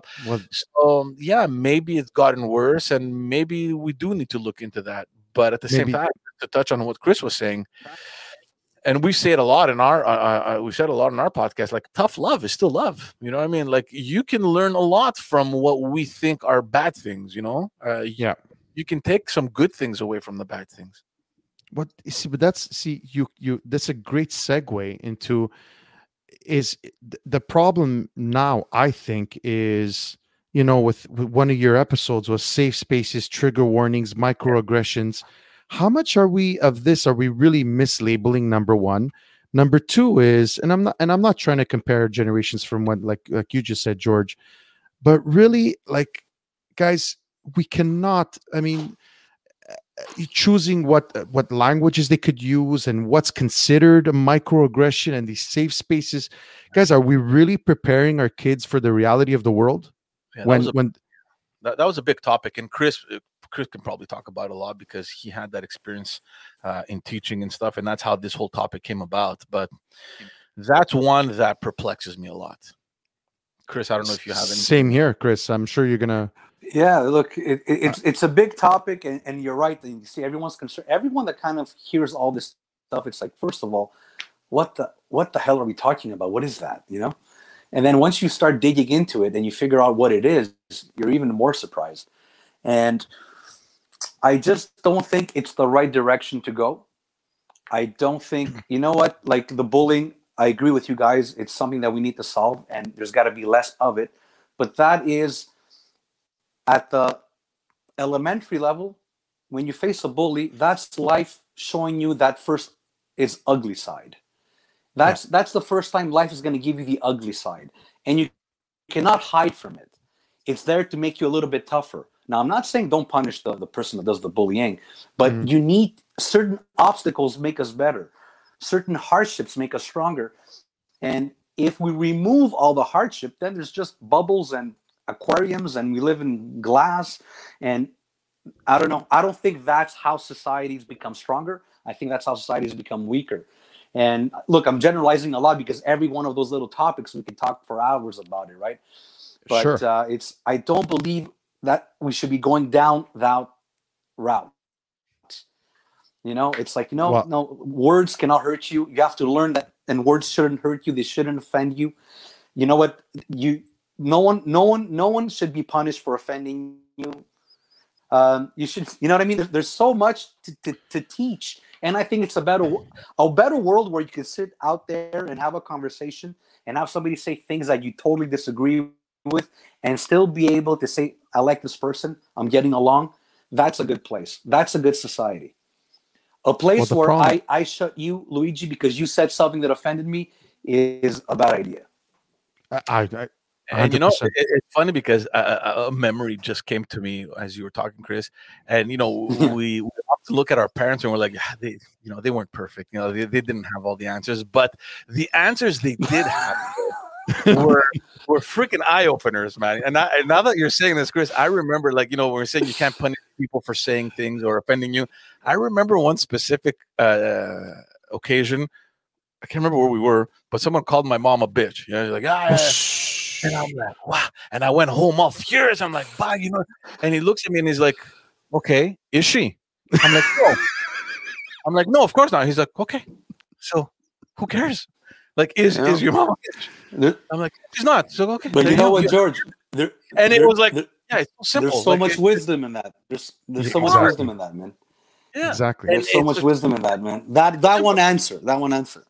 so um, yeah maybe it's gotten worse and maybe we do need to look into that. But at the maybe. same time to touch on what chris was saying and we say it a lot in our uh, uh, uh, we said a lot in our podcast like tough love is still love you know what i mean? Like you can learn a lot from what we think are bad things you know? Uh, yeah. you can take some good things away from the bad things. What see but that's see you you that's a great segue into is the problem now i think is you know with, with one of your episodes was safe spaces trigger warnings microaggressions how much are we of this are we really mislabeling number one? Number two is and i'm not and i'm not trying to compare generations from what like like you just said george but really like guys we cannot i mean uh, choosing what uh, what languages they could use and what's considered a microaggression and these safe spaces guys are we really preparing our kids for the reality of the world? Yeah, when a, when that, that was a big topic and chris Chris can probably talk about a lot because he had that experience uh, in teaching and stuff, and that's how this whole topic came about. But that's one that perplexes me a lot. Chris, I don't know if you have any. Same here, Chris. I'm sure you're gonna. Yeah, look, it, it, it's it's a big topic, and, and you're right. And you see, everyone's concerned. Everyone that kind of hears all this stuff, it's like, first of all, what the what the hell are we talking about? What is that? You know, and then once you start digging into it and you figure out what it is, you're even more surprised. And I just don't think it's the right direction to go. I don't think, mm-hmm. you know what, like the bullying, I agree with you guys. It's something that we need to solve, and there's got to be less of it. But that is at the elementary level, when you face a bully, that's life showing you that first is ugly side. That's yeah. that's the first time life is going to give you the ugly side, and you cannot hide from it. It's there to make you a little bit tougher. Now, I'm not saying don't punish the, the person that does the bullying, but mm. you need certain obstacles make us better. Certain hardships make us stronger. And if we remove all the hardship, then there's just bubbles and aquariums and we live in glass. And I don't know. I don't think that's how societies become stronger. I think that's how societies become weaker. And look, I'm generalizing a lot because every one of those little topics we can talk for hours about it, right? But sure. uh, it's I don't believe that we should be going down that route. You know, it's like, you know, no, words cannot hurt you. You have to learn that, and words shouldn't hurt you. They shouldn't offend you. You know what? You, no one, no one, no one should be punished for offending you. Um, you should, you know what I mean? There's, there's so much to, to, to teach, and I think it's a better, a better world where you can sit out there and have a conversation and have somebody say things that you totally disagree with and still be able to say, I like this person, I'm getting along, that's a good place. That's a good society. A place well, where I, I shut you, Luigi, because you said something that offended me is a bad idea. I, I, and you know, it, it's funny because a, a, memory just came to me as you were talking, Chris. And you know, we, we look at our parents and we're like, yeah, they, you know, they weren't perfect. You know, they, they didn't have all the answers, but the answers they did have were were freaking eye openers, man. And, I, and now that you're saying this, Chris, I remember like you know when we're saying you can't punish people for saying things or offending you. I remember one specific uh, occasion. I can't remember where we were, but someone called my mom a bitch. You know, like ah. And I'm like, wow. And I went home all furious. I'm like, bye, you know. And he looks at me and he's like, okay, is she? I'm like, no. I'm like, no, of course not. He's like, okay. So who cares? Like, is yeah. is your mom? I'm like, she's not. So okay. But you know what, George? There, and it was like, yeah, it's so simple. There's so like, much it, wisdom in that. There's there's so much wisdom in that, man. Yeah, exactly. There's so much wisdom in that, man. That that one answer. That one answer.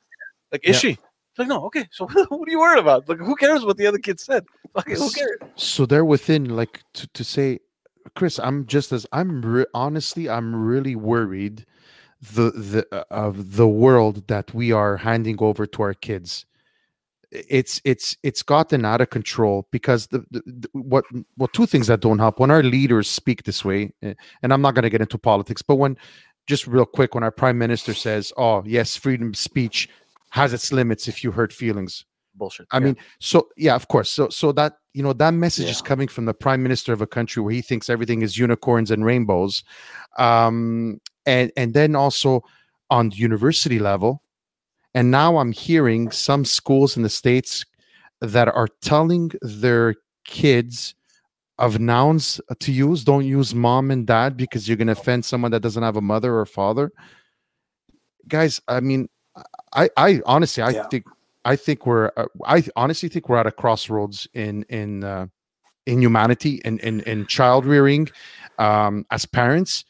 Like, is yeah. she? It's like, no, okay. So what are you worried about? Like, who cares what the other kid said? Okay, who cares? So they're within, like, to, to say, Chris, I'm just as I'm re- honestly, I'm really worried the the uh, of the world that we are handing over to our kids. It's it's it's gotten out of control because the, the, the, what well two things that don't help. When our leaders speak this way eh, and i'm not going to get into politics but when just real quick when our prime minister says oh yes freedom of speech has its limits if you hurt feelings. Bullshit i yeah. mean so yeah of course. So so that you know that message is coming from the prime minister of a country where he thinks everything is unicorns and rainbows. Um and and then also on the university level. And now i'm hearing some schools in the states that are telling their kids of nouns to use don't use mom and dad because you're going to offend someone that doesn't have a mother or father. Guys i mean i i honestly i Yeah. think i think we're uh, i honestly think we're at a crossroads in in uh, in humanity and in, in child rearing um as parents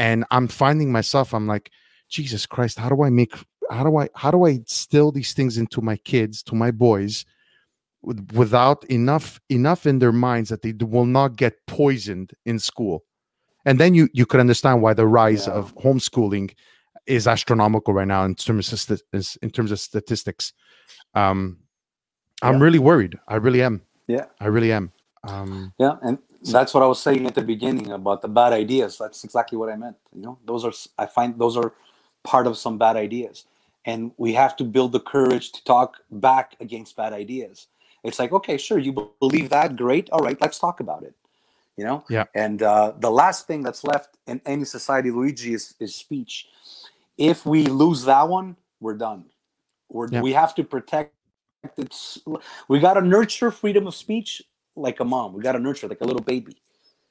and i'm finding myself i'm like jesus christ how do i make how do i how do i instill these things into my kids to my boys with, without enough enough in their minds that they will not get poisoned in school and then you you could understand why the rise Yeah. of homeschooling is astronomical right now in terms of in terms of statistics um i'm Yeah. really worried i really am Yeah. i really am um Yeah, and that's what I was saying at the beginning about the bad ideas. That's exactly what I meant. You know, those are I find those are part of some bad ideas, and we have to build the courage to talk back against bad ideas. It's like, okay, sure, you believe that, great. All right, let's talk about it. You know. Yeah. And uh, the last thing that's left in any society, Luigi, is is speech. If we lose that one, we're done. We're, Yeah. We have to protect it. s- We got to nurture freedom of speech like a mom. We got to nurture like a little baby.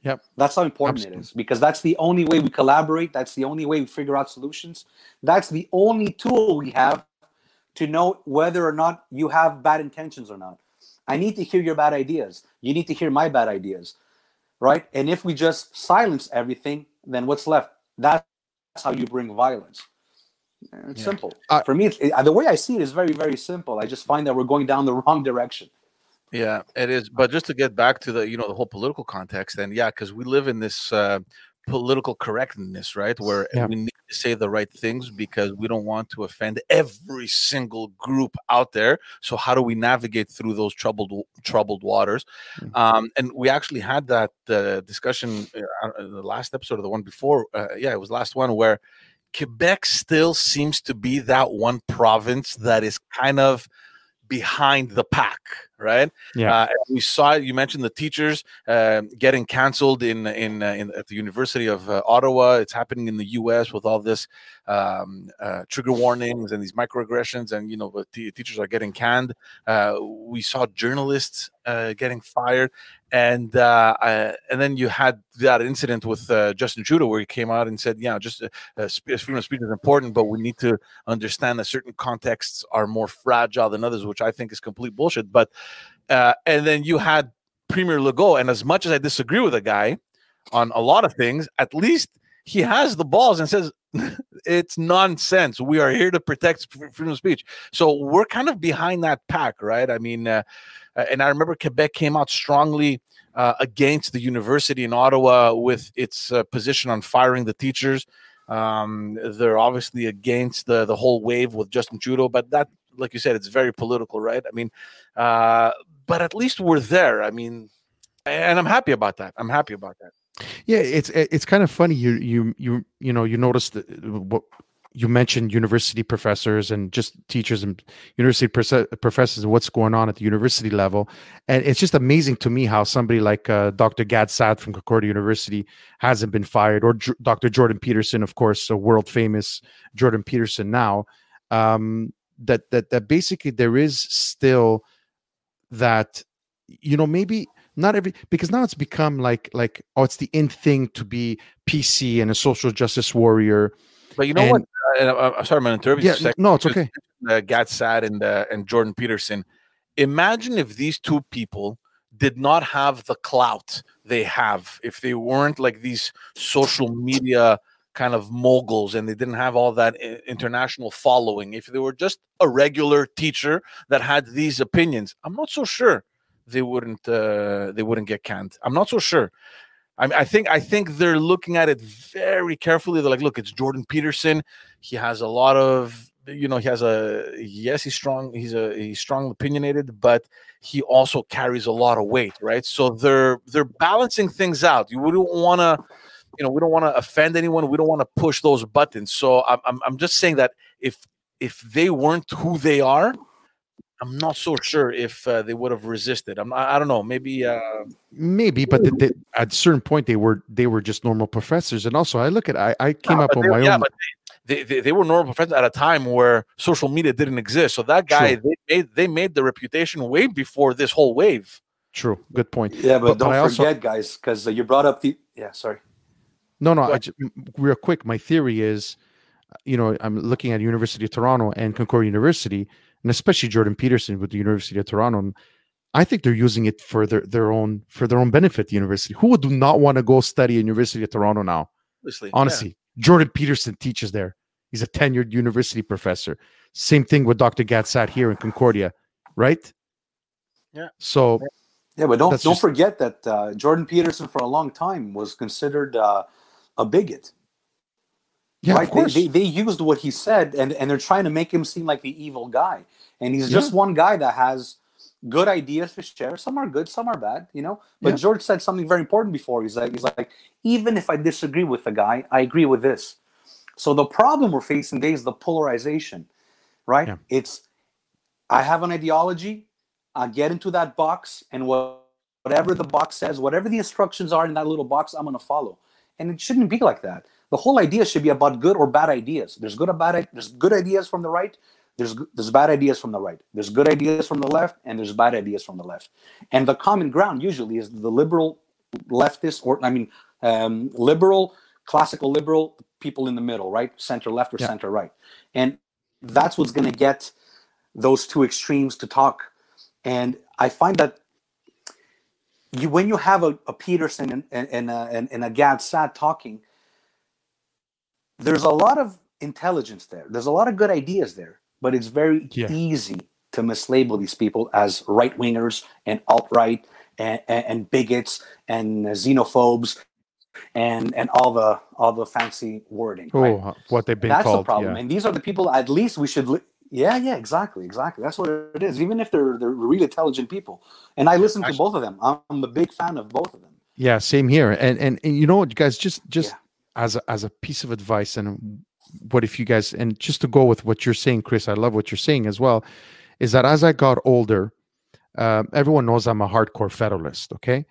Yep. That's how important it is because that's the only way we collaborate. That's the only way we figure out solutions. That's the only tool we have to know whether or not you have bad intentions or not. I need to hear your bad ideas. You need to hear my bad ideas. Right? And if we just silence everything, then what's left? That's how you bring violence. It's Yeah. simple. Uh, For me, it, the way I see it is very, very simple. I just find that we're going down the wrong direction. Yeah, it is. But just to get back to the you know the whole political context, and yeah, because we live in this uh, political correctness, right? Where Yeah. we need to say the right things because we don't want to offend every single group out there. So how do we navigate through those troubled troubled waters? Mm. Um, and we actually had that uh, discussion uh, the last episode of the one before. Uh, yeah, it was last one where Quebec still seems to be that one province that is kind of behind the pack, right? Yeah. Uh, we saw you mentioned the teachers uh, getting canceled in in, uh, in at the University of uh, Ottawa. It's happening in the U.S. with all this um, uh, trigger warnings and these microaggressions, and you know, the te- teachers are getting canned. Uh, we saw journalists uh, getting fired, and uh, uh, and then you had that incident with uh, Justin Trudeau where he came out and said, "Yeah, just freedom of speech is important, but we need to understand that certain contexts are more fragile than others," which I think is complete bullshit. But uh, and then you had Premier Legault, and as much as I disagree with the guy on a lot of things, at least he has the balls and says it's nonsense. We are here to protect freedom of speech. So we're kind of behind that pack, right? I mean, uh, uh, and I remember Quebec came out strongly uh, against the university in Ottawa with its uh, position on firing the teachers. Um, they're obviously against the the whole wave with Justin Trudeau, but that, like you said, it's very political, right? I mean, uh, but at least we're there. I mean, and I'm happy about that. I'm happy about that. Yeah, it's it's kind of funny. You you you you know you noticed that, what you mentioned university professors and just teachers and university professors and what's going on at the university level, and it's just amazing to me how somebody like uh, Dr. Gad Saad from Concordia University hasn't been fired, or J- Dr. Jordan Peterson, of course, a world famous Jordan Peterson now. Um, that that that basically there is still that you know maybe not every because now it's become like like oh it's the in thing to be PC and a social justice warrior. But you know And- what? Uh, I- I'm sorry, I'm going to interrupt you Yeah, second. no, it's okay. uh, Gad Saad and uh, and Jordan Peterson. Imagine if these two people did not have the clout they have, if they weren't like these social media kind of moguls and they didn't have all that international following, if they were just a regular teacher that had these opinions, I'm not so sure they wouldn't uh, they wouldn't get canned. I'm not so sure. I, I think I think they're looking at it very carefully. They're like, look, it's Jordan Peterson. He has a lot of you know, he has a yes, he's strong. He's a he's strong opinionated, but he also carries a lot of weight, right? So they're they're balancing things out. You wouldn't want to, you know, we don't want to offend anyone. We don't want to push those buttons. So I'm, I'm I'm just saying that if if they weren't who they are, I'm not so sure if uh, they would have resisted. I'm I, I don't know. Maybe uh, maybe, but the, the, at a certain point they were they were just normal professors. And also, I look at I I came Yeah, up but on they- my yeah, own. but they, they, they were normal professors at a time where social media didn't exist. So that guy, True. they made they made the reputation way before this whole wave. True, good point. Yeah, but, But- but don't I also- forget, guys, because you brought up the. Yeah, sorry. No, no. I just, real quick, my theory is, you know, I'm looking at University of Toronto and Concordia University, and especially Jordan Peterson with the University of Toronto. And I think they're using it for their, their own for their own benefit. The university. Who would not want to go study at University of Toronto now? Honestly, Honestly, Jordan Peterson teaches there. He's a tenured university professor. Same thing with Dr. Gad Saad here in Concordia, right? Yeah. So Yeah, but don't don't just- forget that uh, Jordan Peterson for a long time was considered uh, a bigot. yeah, right? of course. They, they, they used what he said, and, and they're trying to make him seem like the evil guy. And he's just one guy that has good ideas to share. Some are good, some are bad, you know. But Yeah. George said something very important before. He's like, he's like, even if I disagree with the guy, I agree with this. So the problem we're facing today is the polarization, right? Yeah. It's I have an ideology, I get into that box, and what, whatever the box says, whatever the instructions are in that little box, I'm going to follow. And it shouldn't be like that. The whole idea should be about good or bad ideas. There's good or bad. There's good ideas from the right. There's there's bad ideas from the right. There's good ideas from the left, and there's bad ideas from the left. And the common ground usually is the liberal, leftist, or I mean, um, liberal, classical liberal people in the middle, right, center left or Yeah. center right, and that's what's going to get those two extremes to talk. And I find that you when you have a, a Peterson and, and, and, a, and, and a Gad Saad talking, there's a lot of intelligence there. There's a lot of good ideas there, but it's very Yeah. easy to mislabel these people as right wingers and alt right and, and, and bigots and xenophobes and and all the all the fancy wording. oh, right? what they've been That's called. the problem. yeah. And these are the people. At least we should. Yeah, yeah, exactly, exactly. That's what it is. Even if they're they're really intelligent people, and I listen to both of them. I'm a big fan of both of them. Yeah, same here. And and, and you know what, guys, just just Yeah. as a, as a piece of advice, and what if you guys, and just to go with what you're saying, Chris, I love what you're saying as well, is that as I got older, um, everyone knows I'm a hardcore federalist. Okay,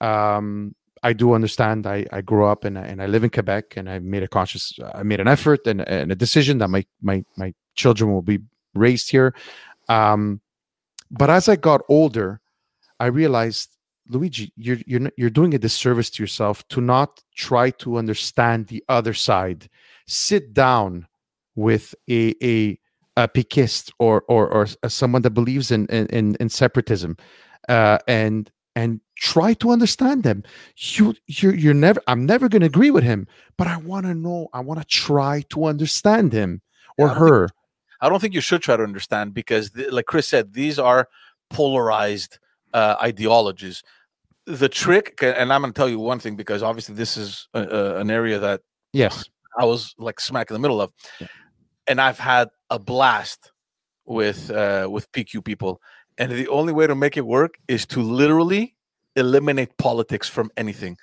um, I do understand. I I grew up and I, and I live in Quebec, and I made a conscious, I made an effort and, and a decision that my my my children will be raised here. Um, but as I got older, I realized Luigi, you're you're you're doing a disservice to yourself to not try to understand the other side. Sit down with a a, a péquiste or or or someone that believes in in in, separatism, uh, and and try to understand them. You you're you're never. I'm never going to agree with him, but I want to know. I want to try to understand him or Yeah, I don't think- her. I don't think you should try to understand because, th- like Chris said, these are polarized uh, ideologies. The trick, and I'm going to tell you one thing because obviously this is a, a, an area that Yes. I was like smack in the middle of, Yeah. and I've had a blast with uh, with PQ people. And the only way to make it work is to literally eliminate politics from anything.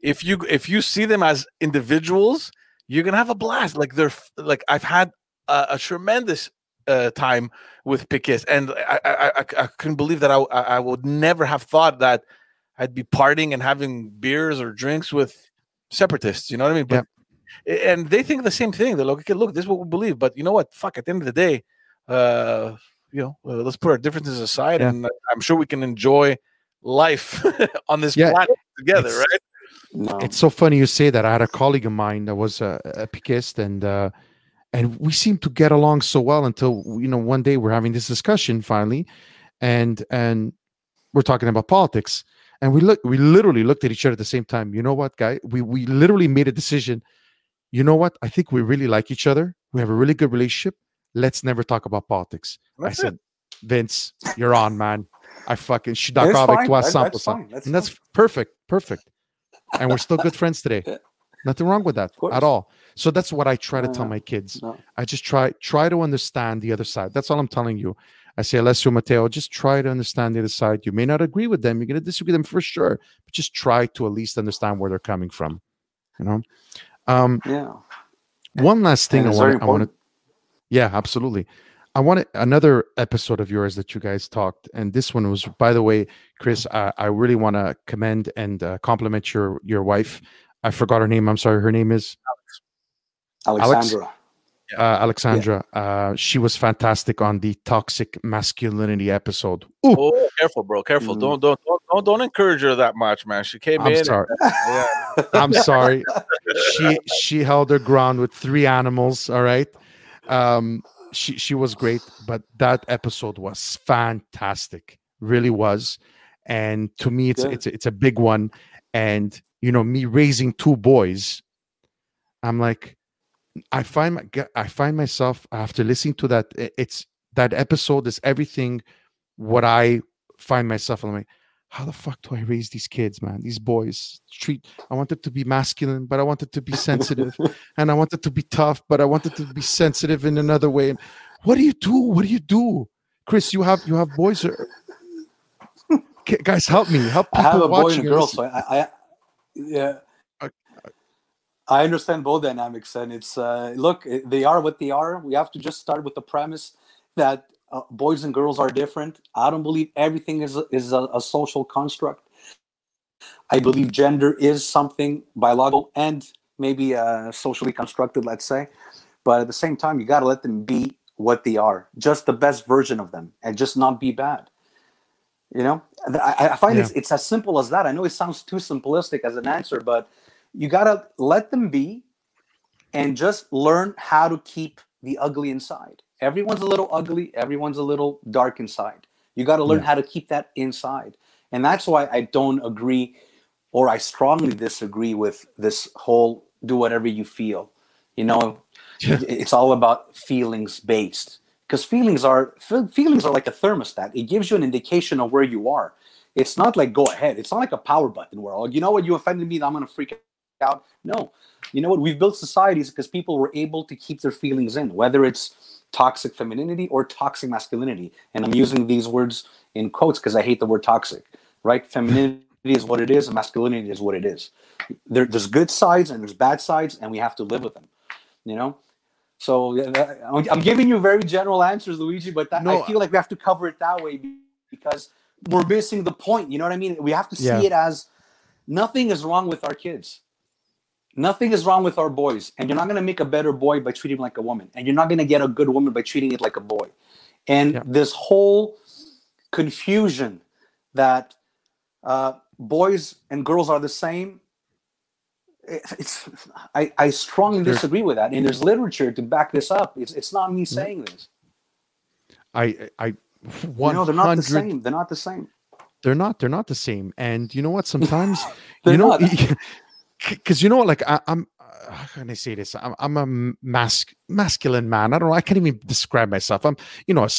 If you if you see them as individuals, you're gonna have a blast. Like they're like I've had a, a tremendous uh, time with Piquet, and I, I I I couldn't believe that I I I would never have thought that I'd be partying and having beers or drinks with separatists. You know what I mean? But a- and they think the same thing. They're like, okay, look, this is what we believe. But you know what? Fuck. At the end of the day, uh, you know, uh, let's put our differences aside, Yeah. and uh, I'm sure we can enjoy life on this Yeah, planet together, it's- right? No. It's so funny you say that. I had a colleague of mine that was a, a péquiste, and uh, and we seem to get along so well until you know one day we're having this discussion finally, and and we're talking about politics, and we look we literally looked at each other at the same time. You know what, guy? We we literally made a decision. You know what? I think we really like each other. We have a really good relationship. Let's never talk about politics. That's I it. said, Vince, you're on, man. I fucking je suis That's d'accord avec fine. toi That- 100%. that's fine. That's and that's perfect, perfect. And we're still good friends today. Nothing wrong with that at all. So that's what I try to No, tell my kids. no. I just try try to understand the other side. That's all I'm telling you. I say, Alessio Matteo, just try to understand the other side. You may not agree with them. You're going to disagree with them for sure, but just try to at least understand where they're coming from. You know. Um, Yeah. one last thing I want. I want to. Yeah, absolutely. I want another episode of yours that you guys talked, and this one was, by the way, Chris. I, I really want to commend and uh, compliment your your wife. I forgot her name. I'm sorry. Her name is Alexandra. uh, Alexandra. Uh, she was fantastic on the toxic masculinity episode. Ooh, Oh, careful, bro. Careful. Mm. Don't, don't don't don't don't encourage her that much, man. She came I'm in. sorry. Yeah. I'm sorry. She she held her ground with three animals. All right. Um, she she was great, but that episode was fantastic. Really was. And to me, it's Good. it's it's a big one. And you know, me raising two boys, I'm like, I find my, I find myself after listening to that. It's that episode is everything what I find myself. I'm like, how the fuck do I raise these kids, man? These boys treat. I wanted to be masculine, but I wanted to be sensitive, and I wanted to be tough, but I wanted to be sensitive in another way. And what do you do? What do you do, Chris? You have you have boys. Or, guys, help me. Help I people have a boy and a girl, so I, I yeah. Okay. I understand both dynamics, and it's uh, look, they are what they are. We have to just start with the premise that uh, boys and girls are different. I don't believe everything is is a, a social construct. I believe gender is something biological and maybe uh, socially constructed, let's say. But at the same time, you got to let them be what they are, just the best version of them, and just not be bad. You know, I, I find it's, it's as simple as that. I know it sounds too simplistic as an answer, but you got to let them be and just learn how to keep the ugly inside. Everyone's a little ugly, everyone's a little dark inside. You got to learn Yeah. how to keep that inside. And that's why I don't agree or I strongly disagree with this whole do whatever you feel. You know, Yeah. it's all about feelings based because feelings are feelings are like a thermostat. It gives you an indication of where you are. It's not like go ahead. It's not like a power button where oh, you know what you offended me, I'm gonna freak out. No, you know what? We've built societies because people were able to keep their feelings in, whether it's toxic femininity or toxic masculinity. And I'm using these words in quotes because I hate the word toxic. Right? Femininity is what it is, and masculinity is what it is. There, there's good sides and there's bad sides, and we have to live with them. You know. So I'm I'm giving you very general answers, Luigi, but that, No, I feel like we have to cover it that way because we're missing the point. You know what I mean? We have to see Yeah. it as nothing is wrong with our kids. Nothing is wrong with our boys. And you're not going to make a better boy by treating him like a woman. And you're not going to get a good woman by treating it like a boy. And Yeah. this whole confusion that uh, boys and girls are the same, it's I, I strongly disagree with that. And there's literature to back this up. It's, it's not me saying this. I I You one know, they're not the same. They're not the same. They're not. They're not the same. And you know what? Sometimes you know because you know what? Like I, I'm. uh, How can I say this? I'm, I'm a mask masculine man. I don't know. I can't even describe myself. I'm, you know, a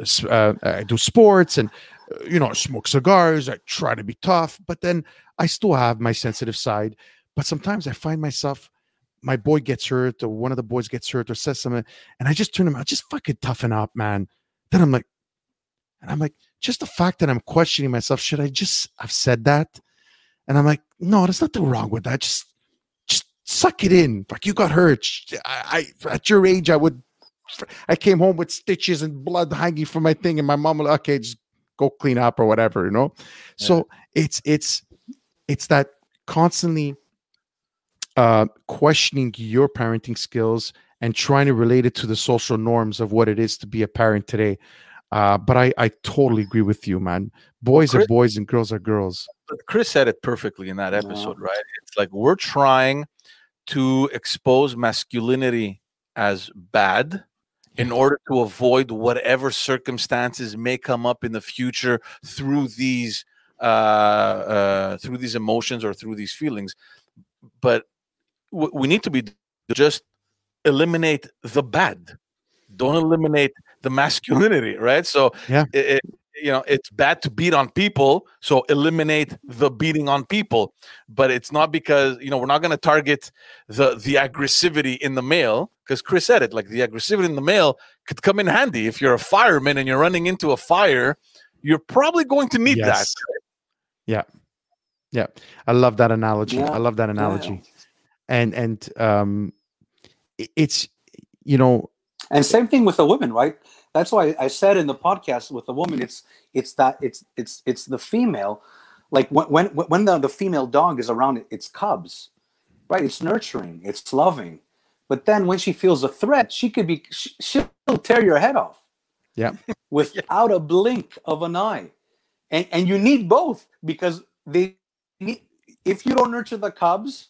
s- uh, I do sports and, uh, you know, I smoke cigars. I try to be tough, but then I still have my sensitive side. But sometimes I find myself, my boy gets hurt, or one of the boys gets hurt, or says something, and I just turn him out. Just fucking toughen up, man. Then I'm like, and I'm like, just the fact that I'm questioning myself, should I just have said that? And I'm like, no, there's nothing wrong with that. Just, just suck it in. Like you got hurt. I, I at your age, I would. I came home with stitches and blood hanging from my thing, and my mom, was like, okay, just go clean up or whatever, you know. So it's it's it's that constantly uh questioning your parenting skills and trying to relate it to the social norms of what it is to be a parent today. Uh, but I, I totally agree with you, man. Boys are boys and girls are girls. But Chris said it perfectly in that Yeah. episode, right? It's like we're trying to expose masculinity as bad in order to avoid whatever circumstances may come up in the future through these uh, uh, through these emotions or through these feelings. But w- we need to be just eliminate the bad. Don't eliminate the masculinity, right? So Yeah. it, it- you know it's bad to beat on people so eliminate the beating on people but it's not because you know we're not going to target the the aggressivity in the male because chris said it like the aggressivity in the male could come in handy if you're a fireman and you're running into a fire you're probably going to need yes. that yeah yeah i love that analogy yeah. i love that analogy yeah. And and um it's you know and same thing with the women right that's why I said in the podcast with the woman, it's it's that it's it's it's the female, like when when when the, the female dog is around its cubs, right? It's nurturing, it's loving, but then when she feels a threat, she could be she'll tear your head off. Yeah, without a blink of an eye, and and you need both because they need. If you don't nurture the cubs,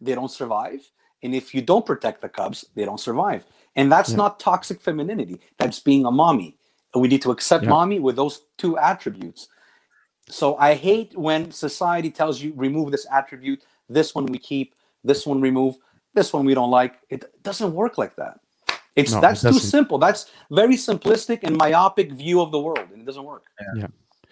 they don't survive, and if you don't protect the cubs, they don't survive. And that's yeah. not toxic femininity. That's being a mommy. And we need to accept yeah. mommy with those two attributes. So I hate when society tells you remove this attribute, this one we keep, this one remove, this one we don't like. It doesn't work like that. It's no, that's it too simple. That's very simplistic and myopic view of the world, and it doesn't work. Yeah. yeah.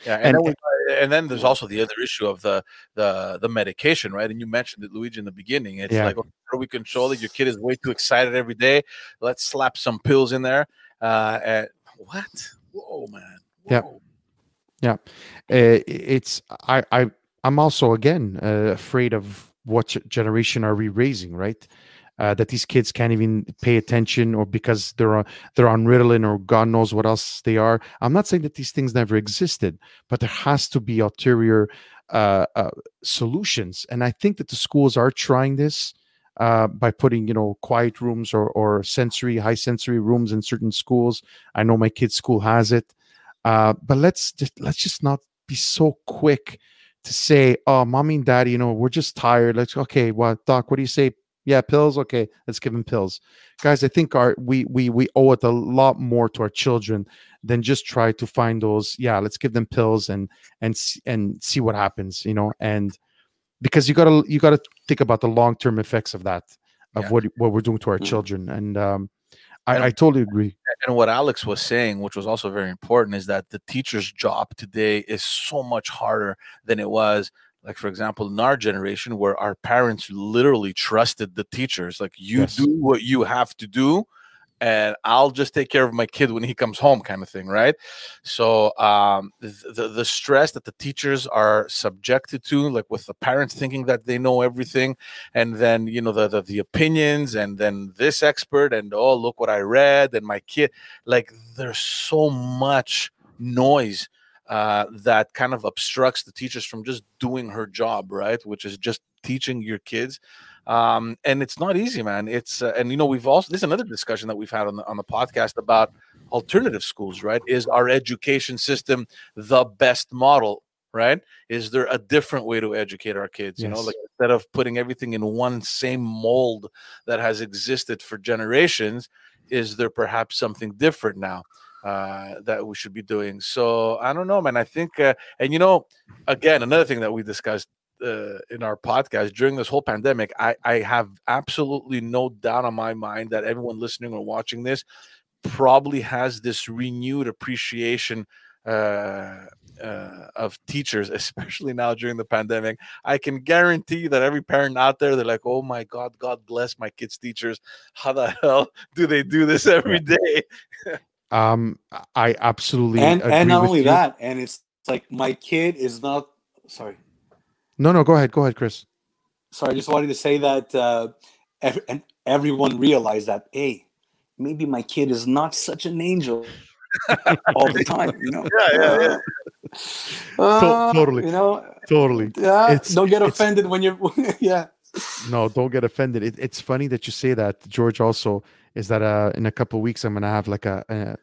Yeah, and, and, then we, and, then there's also the other issue of the the the medication, right? And you mentioned it, Luigi, in the beginning. It's yeah. like, okay, how do we control it? Your kid is way too excited every day. Let's slap some pills in there. Uh, and, what? Whoa, man. Whoa. Yeah, yeah. Uh, it's I I I'm also again uh, afraid of what generation are we raising, right? Uh, that these kids can't even pay attention or because they're on they're on Ritalin or God knows what else they are. I'm not saying that these things never existed, but there has to be ulterior uh, uh, solutions, and I think that the schools are trying this. Uh, by putting you know quiet rooms or or sensory high sensory rooms in certain schools i know my kid's school has it uh, but let's just let's just not be so quick to say oh mommy and daddy you know we're just tired let's okay well doc what do you say yeah, pills. Okay, let's give them pills, guys. I think our we we we owe it a lot more to our children than just try to find those. Yeah, let's give them pills and and and see what happens. You know, and because you gotta you gotta think about the long term effects of that of yeah. what what we're doing to our mm-hmm. children. And um, I, I totally agree. And what Alex was saying, which was also very important, is that the teacher's job today is so much harder than it was like for example in our generation where our parents literally trusted the teachers like you yes. do what you have to do and I'll just take care of my kid when he comes home, kind of thing, right? So um, the the stress that the teachers are subjected to, like with the parents thinking that they know everything, and then you know the the, the opinions, and then this expert, and oh look what I read, and my kid, like there's so much noise uh, that kind of obstructs the teachers from just doing her job, right? Which is just teaching your kids. Um, and it's not easy, man. It's uh, and you know we've also this is another discussion that we've had on the on the podcast about alternative schools, right? Is our education system the best model? Right? Is there a different way to educate our kids? Yes. You know, like instead of putting everything in one same mold that has existed for generations, is there perhaps something different now? Uh, that we should be doing. So I don't know, man. I think, uh, and you know, again, another thing that we discussed uh, in our podcast during this whole pandemic, I, I have absolutely no doubt on my mind that everyone listening or watching this probably has this renewed appreciation uh, uh, of teachers, especially now during the pandemic. I can guarantee that every parent out there, they're like, "Oh my God, God bless my kids' teachers. How the hell do they do this every day?" Um, I absolutely and and not only you. that, and it's, it's like my kid is not sorry. No, no, go ahead, go ahead, Chris. Sorry, I just wanted to say that, uh, ev- and everyone realized that. Hey, maybe my kid is not such an angel all the time. You know. Yeah, yeah, yeah. Uh, totally. You know. Totally. Yeah. don't get offended when you're. yeah. No, don't get offended. It, it's funny that you say that, George. Also, is that uh, in a couple weeks I'm going to have like a, a,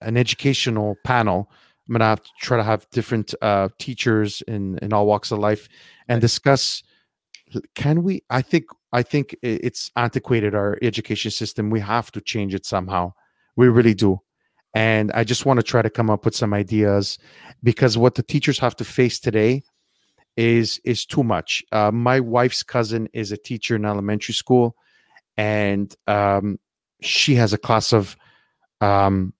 an educational panel. I'm going to have to try to have different uh, teachers in in all walks of life and discuss. Can we? I think I think it's antiquated our education system. We have to change it somehow. We really do. And I just want to try to come up with some ideas because what the teachers have to face today is is too much. Uh, my wife's cousin is a teacher in elementary school, and um, she has a class of um,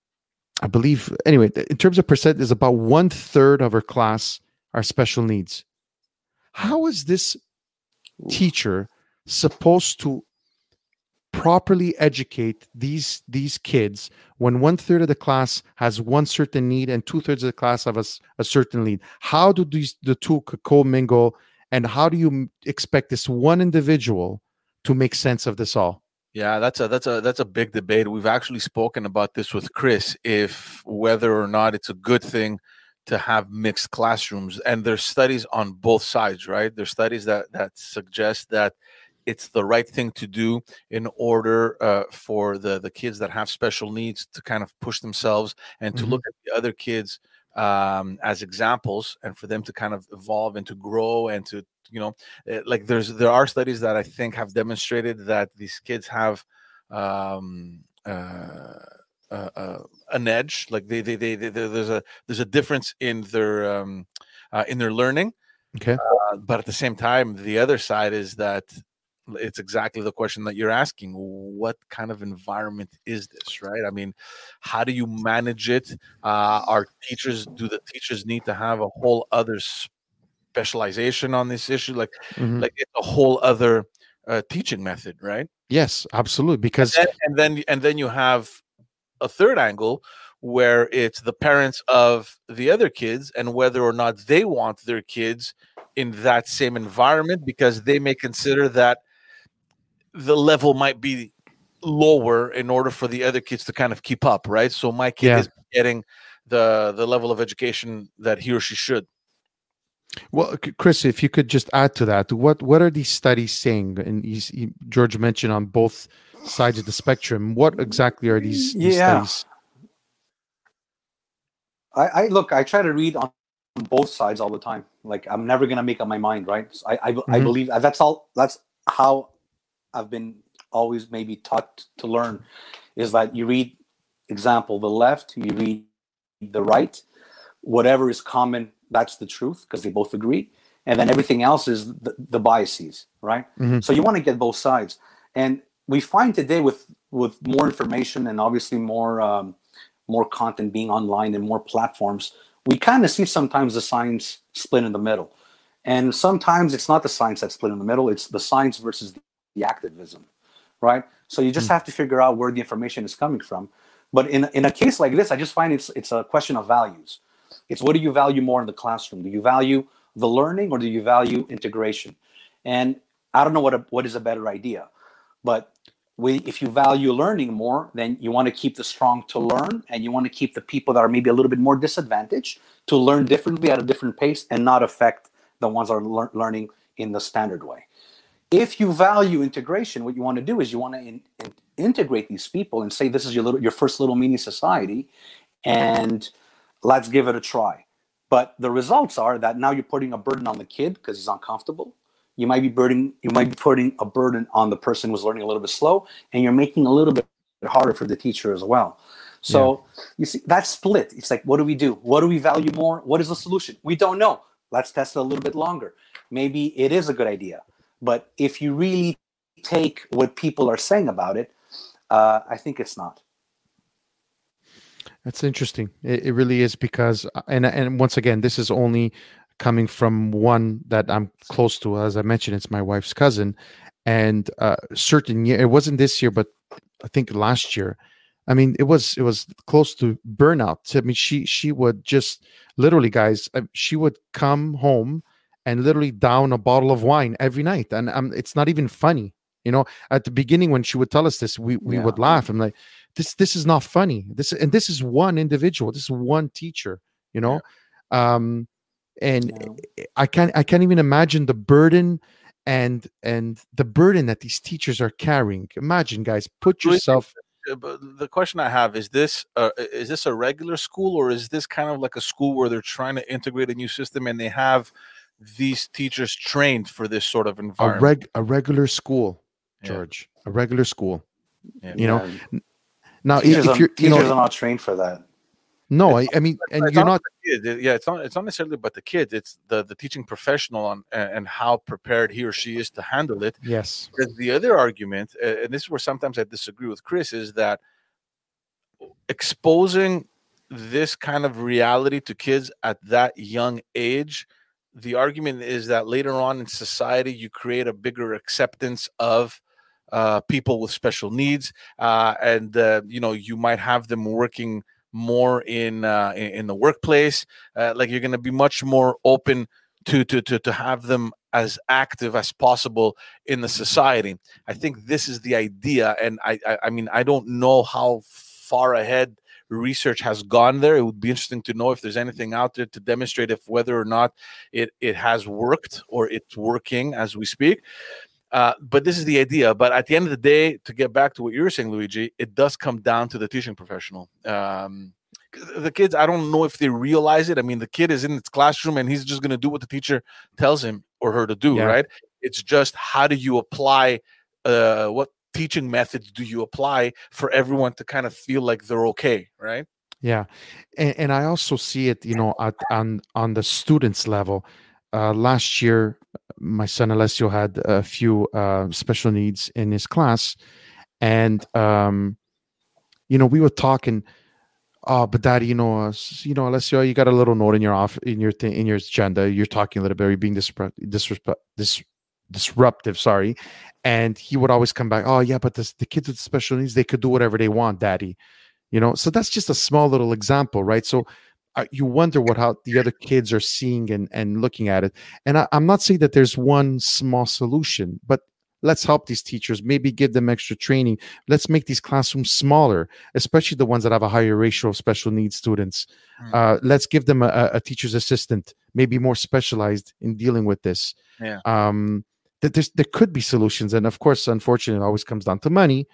I believe anyway, in terms of percent, is about one third of her class are special needs. How is this teacher supposed to properly educate these these kids when one third of the class has one certain need and two thirds of the class have a, a certain need? How do these the two co-mingle and how do you expect this one individual to make sense of this all? Yeah, that's a that's a that's a big debate. We've actually spoken about this with Chris, if whether or not it's a good thing to have mixed classrooms. And there's studies on both sides, right? There's studies that that suggest that it's the right thing to do in order uh, for the the kids that have special needs to kind of push themselves and to mm-hmm. look at the other kids um, as examples and for them to kind of evolve and to grow and to you know eh, like there's there are studies that i think have demonstrated that these kids have um uh, uh, uh an edge. Like they, they, they they there's a there's a difference in their um uh, in their learning okay. uh, but at the same time the other side is that it's exactly the question that you're asking what kind of environment is this? Right? I mean how do you manage it? Uh our teachers do the teachers need to have a whole other specialization on this issue? Like mm-hmm. like it's a whole other uh, teaching method right? Yes absolutely because and then, and then and then you have a third angle where it's the parents of the other kids and whether or not they want their kids in that same environment because they may consider that the level might be lower in order for the other kids to kind of keep up right so my kid yeah. is getting the the level of education that he or she should well, Chris, if you could just add to that, what what are these studies saying? And he, George mentioned on both sides of the spectrum. What exactly are these, these yeah. studies? I, I, look. I try to read on both sides all the time. Like I'm never gonna make up my mind, right? So I I, mm-hmm. I believe that's all. That's how I've been always maybe taught to learn. Is that you read example the left, you read the right, whatever is common that's the truth because they both agree and then everything else is the, the biases right mm-hmm. so you want to get both sides and we find today with with more information and obviously more um, more content being online and more platforms we kind of see sometimes the science split in the middle and sometimes it's not the science that's split in the middle it's the science versus the activism right so you just mm-hmm. have to figure out where the information is coming from but in, in a case like this i just find it's it's a question of values it's what do you value more in the classroom? Do you value the learning or do you value integration? And I don't know what a, what is a better idea, but we, if you value learning more, then you want to keep the strong to learn, and you want to keep the people that are maybe a little bit more disadvantaged to learn differently at a different pace and not affect the ones that are lear- learning in the standard way. If you value integration, what you want to do is you want to in, in, integrate these people and say this is your little your first little mini society, and let's give it a try. But the results are that now you're putting a burden on the kid because he's uncomfortable. You might be burden you might be putting a burden on the person who's learning a little bit slow, and you're making a little bit harder for the teacher as well. So yeah. you see that split. It's like, what do we do? What do we value more? What is the solution? We don't know. Let's test it a little bit longer. Maybe it is a good idea. But if you really take what people are saying about it, uh, I think it's not. That's interesting. It, it really is because, uh, and and once again, this is only coming from one that I'm close to. As I mentioned, it's my wife's cousin, and uh, certain year it wasn't this year, but I think last year. I mean, it was it was close to burnout. I mean, she she would just literally, guys, uh, she would come home and literally down a bottle of wine every night, and um, it's not even funny. You know, at the beginning when she would tell us this, we we yeah. would laugh. I'm like, this this is not funny this and this is one individual this is one teacher you know yeah. um and yeah. i can't i can't even imagine the burden and and the burden that these teachers are carrying imagine guys put yourself uh, the question i have is this uh, is this a regular school or is this kind of like a school where they're trying to integrate a new system and they have these teachers trained for this sort of environment a, reg- a regular school george yeah. a regular school you know now, teachers if you're, you know, are not trained for that. No, I, I mean, and you're not. Kid. Yeah, it's not. It's not necessarily about the kids. It's the the teaching professional on and how prepared he or she is to handle it. Yes. Because the other argument, and this is where sometimes I disagree with Chris, is that exposing this kind of reality to kids at that young age, the argument is that later on in society, you create a bigger acceptance of uh, people with special needs, uh, and uh, you know you might have them working more in uh, in the workplace. Uh, like you're going to be much more open to to to to have them as active as possible in the society. I think this is the idea, and I I, I mean I don't know how far ahead research has gone there. It would be interesting to know if there's anything out there to demonstrate if whether or not it it has worked or it's working as we speak. Uh, but this is the idea. But at the end of the day, to get back to what you were saying, Luigi, it does come down to the teaching professional. Um, the kids, I don't know if they realize it. I mean, the kid is in its classroom and he's just going to do what the teacher tells him or her to do, yeah. right? It's just how do you apply uh, what teaching methods do you apply for everyone to kind of feel like they're okay, right? Yeah, and, and I also see it, you know, at on on the students level. Uh, last year, my son Alessio had a few uh, special needs in his class, and um, you know, we were talking oh, but daddy, you know, uh, you know, Alessio, you got a little note in your off in your thing in your agenda. You're talking a little bit, you're being disrespect, disrespect, dis, disruptive. Sorry, and he would always come back. Oh yeah, but this, the kids with special needs, they could do whatever they want, daddy. You know, so that's just a small little example, right? So uh, you wonder what how the other kids are seeing and and looking at it. And I, I'm not saying that there's one small solution, but let's help these teachers maybe give them extra training let's make these classrooms smaller especially the ones that have a higher ratio of special needs students mm. uh, let's give them a, a, teacher's assistant maybe more specialized in dealing with this yeah. um, that there could be solutions and of course unfortunately it always comes down to money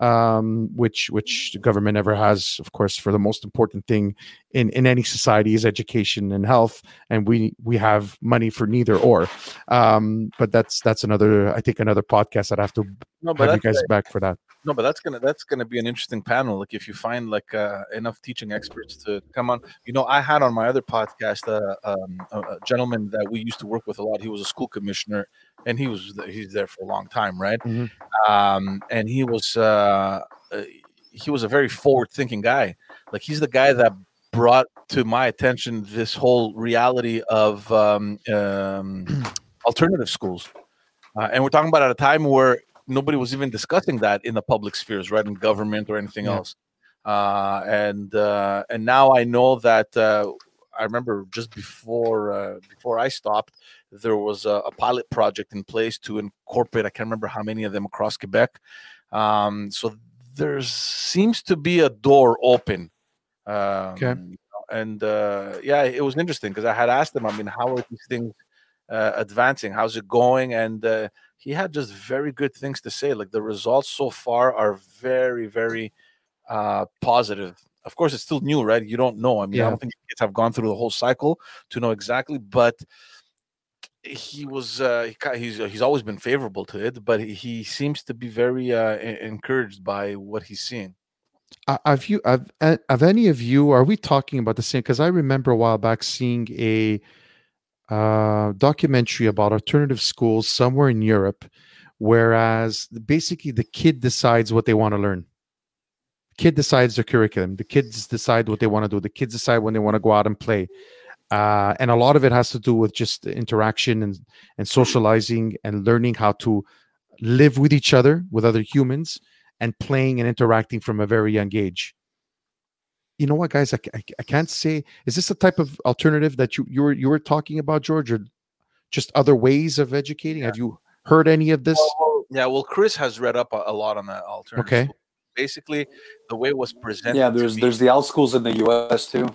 um, which which the government never has, of course, for the most important thing in in any society is education and health, and we we have money for neither or. Um, but that's that's another, I think, another podcast. that I'd have to no, have you guys right. back for that. No, but that's gonna that's gonna be an interesting panel. Like if you find like uh, enough teaching experts to come on. You know, I had on my other podcast uh, um, a, a gentleman that we used to work with a lot. He was a school commissioner, and he was he's there for a long time, right? Mm-hmm. Um, and he was uh, uh, he was a very forward thinking guy. Like he's the guy that brought to my attention this whole reality of um, um, alternative schools. Uh, and we're talking about at a time where nobody was even discussing that in the public spheres, right, in government or anything yeah. else. Uh, and uh, and now I know that uh, I remember just before uh, before I stopped, there was a, a, pilot project in place to incorporate. I can't remember how many of them across Quebec. Um, so there seems to be a door open. Um, okay. And uh, yeah, it was interesting because I had asked them. I mean, how are these things uh, advancing? How's it going? And he had just very good things to say. Like the results so far are very, very uh, positive. Of course, it's still new, right? You don't know. I mean, yeah. I don't think kids have gone through the whole cycle to know exactly, but he was uh, he, he's he's always been favorable to it, but he seems to be very uh, encouraged by what he's seeing. Have you have, have any of you are we talking about the same? Because I remember a while back seeing a uh, documentary about alternative schools somewhere in Europe, whereas basically the kid decides what they want to learn. Kid decides their curriculum. The kids decide what they want to do. The kids decide when they want to go out and play. Uh, and a lot of it has to do with just interaction and, and socializing and learning how to live with each other, with other humans, and playing and interacting from a very young age you know what, guys? I, I, I, can't say. Is this a type of alternative that you you were you were talking about, George, or just other ways of educating? Yeah. Have you heard any of this? Well, yeah, well, Chris has read up a, a lot on that alternative. Okay. Basically, the way it was presented. Yeah, there's there's the alt schools in the U.S. too.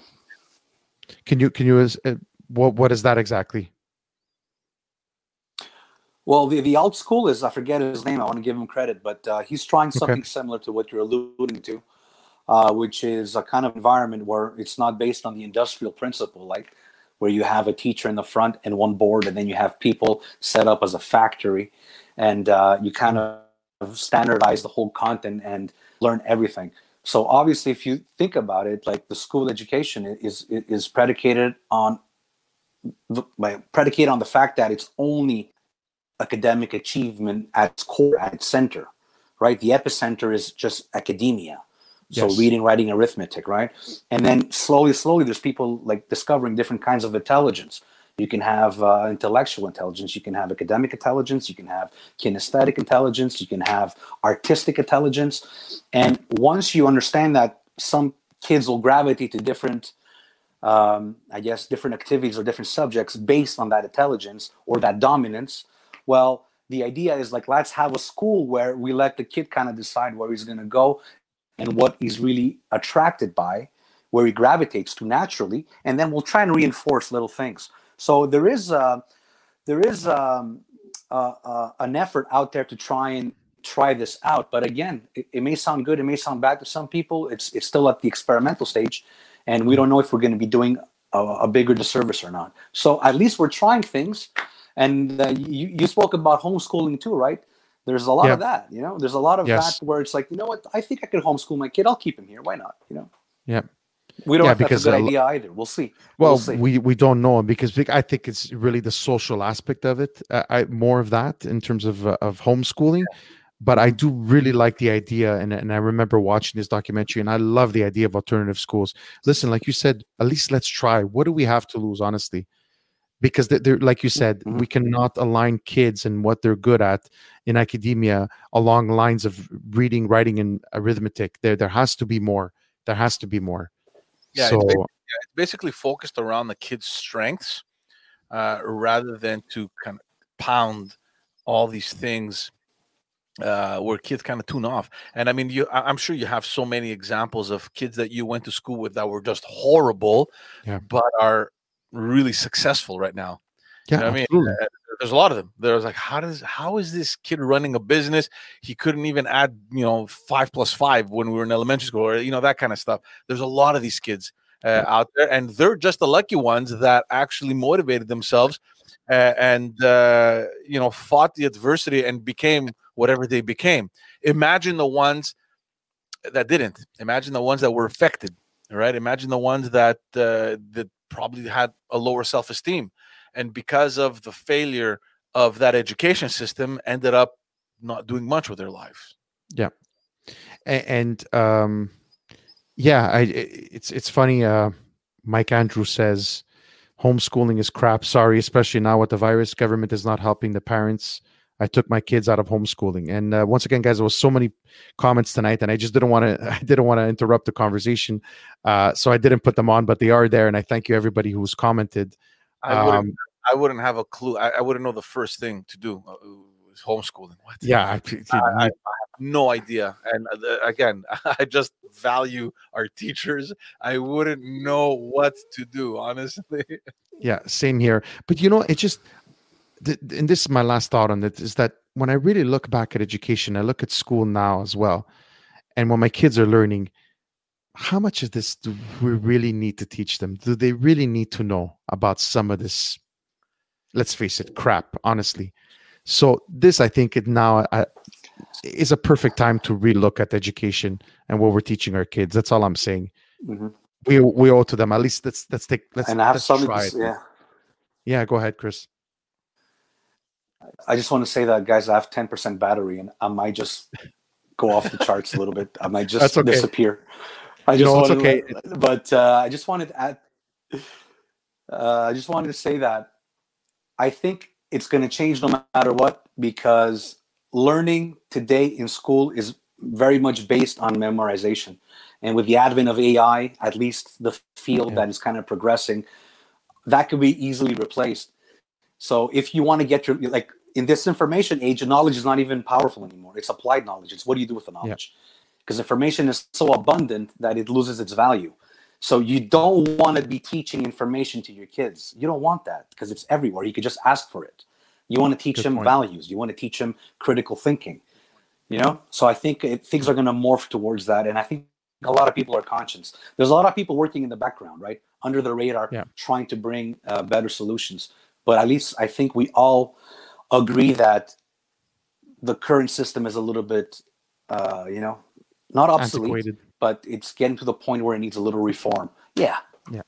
Can you can you uh, what what is that exactly? Well, the, the alt school is I forget his name. I want to give him credit, but uh, he's trying something okay. similar to what you're alluding to uh, which is a kind of environment where it's not based on the industrial principle, like where you have a teacher in the front and one board, and then you have people set up as a factory, and uh, you kind of standardize the whole content and learn everything. So obviously, if you think about it, like the school education is is predicated on the, predicated on the fact that it's only academic achievement at its core, at its center, right? The epicenter is just academia So Yes. reading, writing, arithmetic, right? And then slowly, slowly, there's people like discovering different kinds of intelligence. You can have uh, intellectual intelligence. You can have academic intelligence. You can have kinesthetic intelligence. You can have artistic intelligence. And once you understand that some kids will gravitate to different, um, I guess, different activities or different subjects based on that intelligence or that dominance, well, the idea is like let's have a school where we let the kid kind of decide where he's going to go and what he's really attracted by, where he gravitates to naturally, and then we'll try and reinforce little things. So there is a, there is um, uh, uh, an effort out there to try and try this out. But again, it, it may sound good, it may sound bad to some people. It's it's still at the experimental stage, and we don't know if we're going to be doing a, a bigger disservice or not. So at least we're trying things. And uh, you you spoke about homeschooling too, right? There's a lot Yeah. of that. You know, there's a lot of Yes. that where it's like, you know what? I think I could homeschool my kid. I'll keep him here. Why not? You know. Yeah. We don't Yeah, if that's a good lo- idea either. We'll see. Well, we'll see. we we don't know because I think it's really the social aspect of it. Uh, I more of that in terms of uh, of homeschooling, but I do really like the idea, and and I remember watching this documentary, and I love the idea of alternative schools. Listen, like you said, at least let's try. What do we have to lose, honestly? Because they're, they're like you said, Mhm. we cannot align kids and what they're good at in academia along lines of reading, writing, and arithmetic. There, there has to be more. There has to be more. Yeah, it's so ba- it's basically focused around the kid's strengths uh, rather than to kind of pound all these things uh, where kids kind of tune off. And I mean, you, I'm sure you have so many examples of kids that you went to school with that were just horrible, Yeah. but are really successful right now. yeah, know what I mean? Uh, there's a lot of them. There's like, how does how is this kid running a business? He couldn't even add, you know, five plus five when we were in elementary school, or you know that kind of stuff. There's a lot of these kids uh, out there, and they're just the lucky ones that actually motivated themselves uh, and uh, you know fought the adversity and became whatever they became. Imagine the ones that didn't. Imagine the ones that were affected. Right. Imagine the ones that uh, that probably had a lower self esteem and because of the failure of that education system ended up not doing much with their lives. Yeah, and um yeah i- it's it's funny uh mike Andrew says homeschooling is crap. Sorry especially now with the virus. Government is not helping the parents i took my kids out of homeschooling. And uh, once again guys there was so many comments tonight and i just didn't want to i didn't want to interrupt the conversation. Uh so i didn't put them on but they are there and i thank you everybody who's commented. I, wouldn't, um I wouldn't have a clue. I, I wouldn't know the first thing to do uh, was homeschooling. What? Yeah I, I, I have no idea. And uh, again i just value our teachers. I wouldn't know what to do honestly. Yeah same here. But you know it just th- and this is my last thought on it is that when i really look back at education i look at school now as well and when my kids are learning how much of this do we really need to teach them? Do they really need to know about some of this let's face it crap honestly? So this i think it now uh, is a perfect time to relook at education and what we're teaching our kids. That's all i'm saying. Mhm. we we owe to them. At least let's let's take let's, and I have let's try it. yeah, yeah go ahead chris I just want to say that, guys. I have ten percent battery, and I might just go off the charts a little bit. I might just That's okay. disappear. I just it's okay. to- but uh, I just wanted to add. Uh, I just wanted to say that I think it's going to change no matter what because learning today in school is very much based on memorization, and with the advent of AI, at least the field Yeah. that is kind of progressing, that could be easily replaced. So if you want to get your like in this information age, knowledge is not even powerful anymore. It's applied knowledge. It's what do you do with the knowledge? Because information is so abundant that it loses its value. So you don't want to be teaching information to your kids. You don't want that because it's everywhere. You could just ask for it. You want to teach Good them point. values. You want to teach them critical thinking. You know. So I think it, things are going to morph towards that, and I think a lot of people are conscious. There's a lot of people working in the background, right, under the radar, Yeah. trying to bring uh, better solutions. But at least I think we all agree that the current system is a little bit, uh, you know, not obsolete, antiquated but it's getting to the point where it needs a little reform. Yeah. Yeah.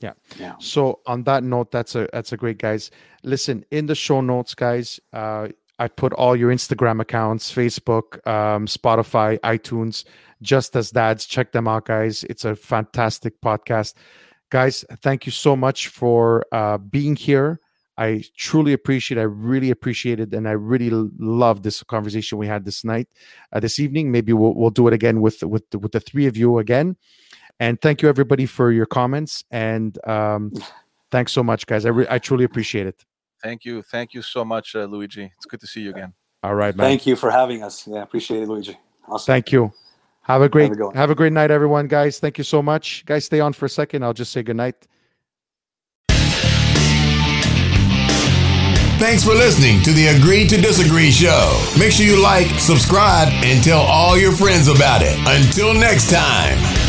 Yeah. Yeah. So on that note, that's a that's a great guys. Listen, in the show notes, guys, uh, I put all your Instagram accounts, Facebook, um, Spotify, iTunes, Just Us Dads. Check them out, guys. It's a fantastic podcast. Guys, thank you so much for uh, being here. I truly appreciate. I really appreciate it, and I really love this conversation we had this night, uh, this evening. Maybe we'll we'll do it again with with with the three of you again. And thank you everybody for your comments and um, thanks so much, guys. I re- I truly appreciate it. Thank you, thank you so much, uh, Luigi. It's good to see you again. All right, man. Thank you for having us. Yeah, appreciate it, Luigi. Awesome. Thank you. Have a great Have a have a great night, everyone, guys. Thank you so much, guys. Stay on for a second. I'll just say good night. Thanks for listening to the Agree to Disagree show. Make sure you like, subscribe, and tell all your friends about it. Until next time.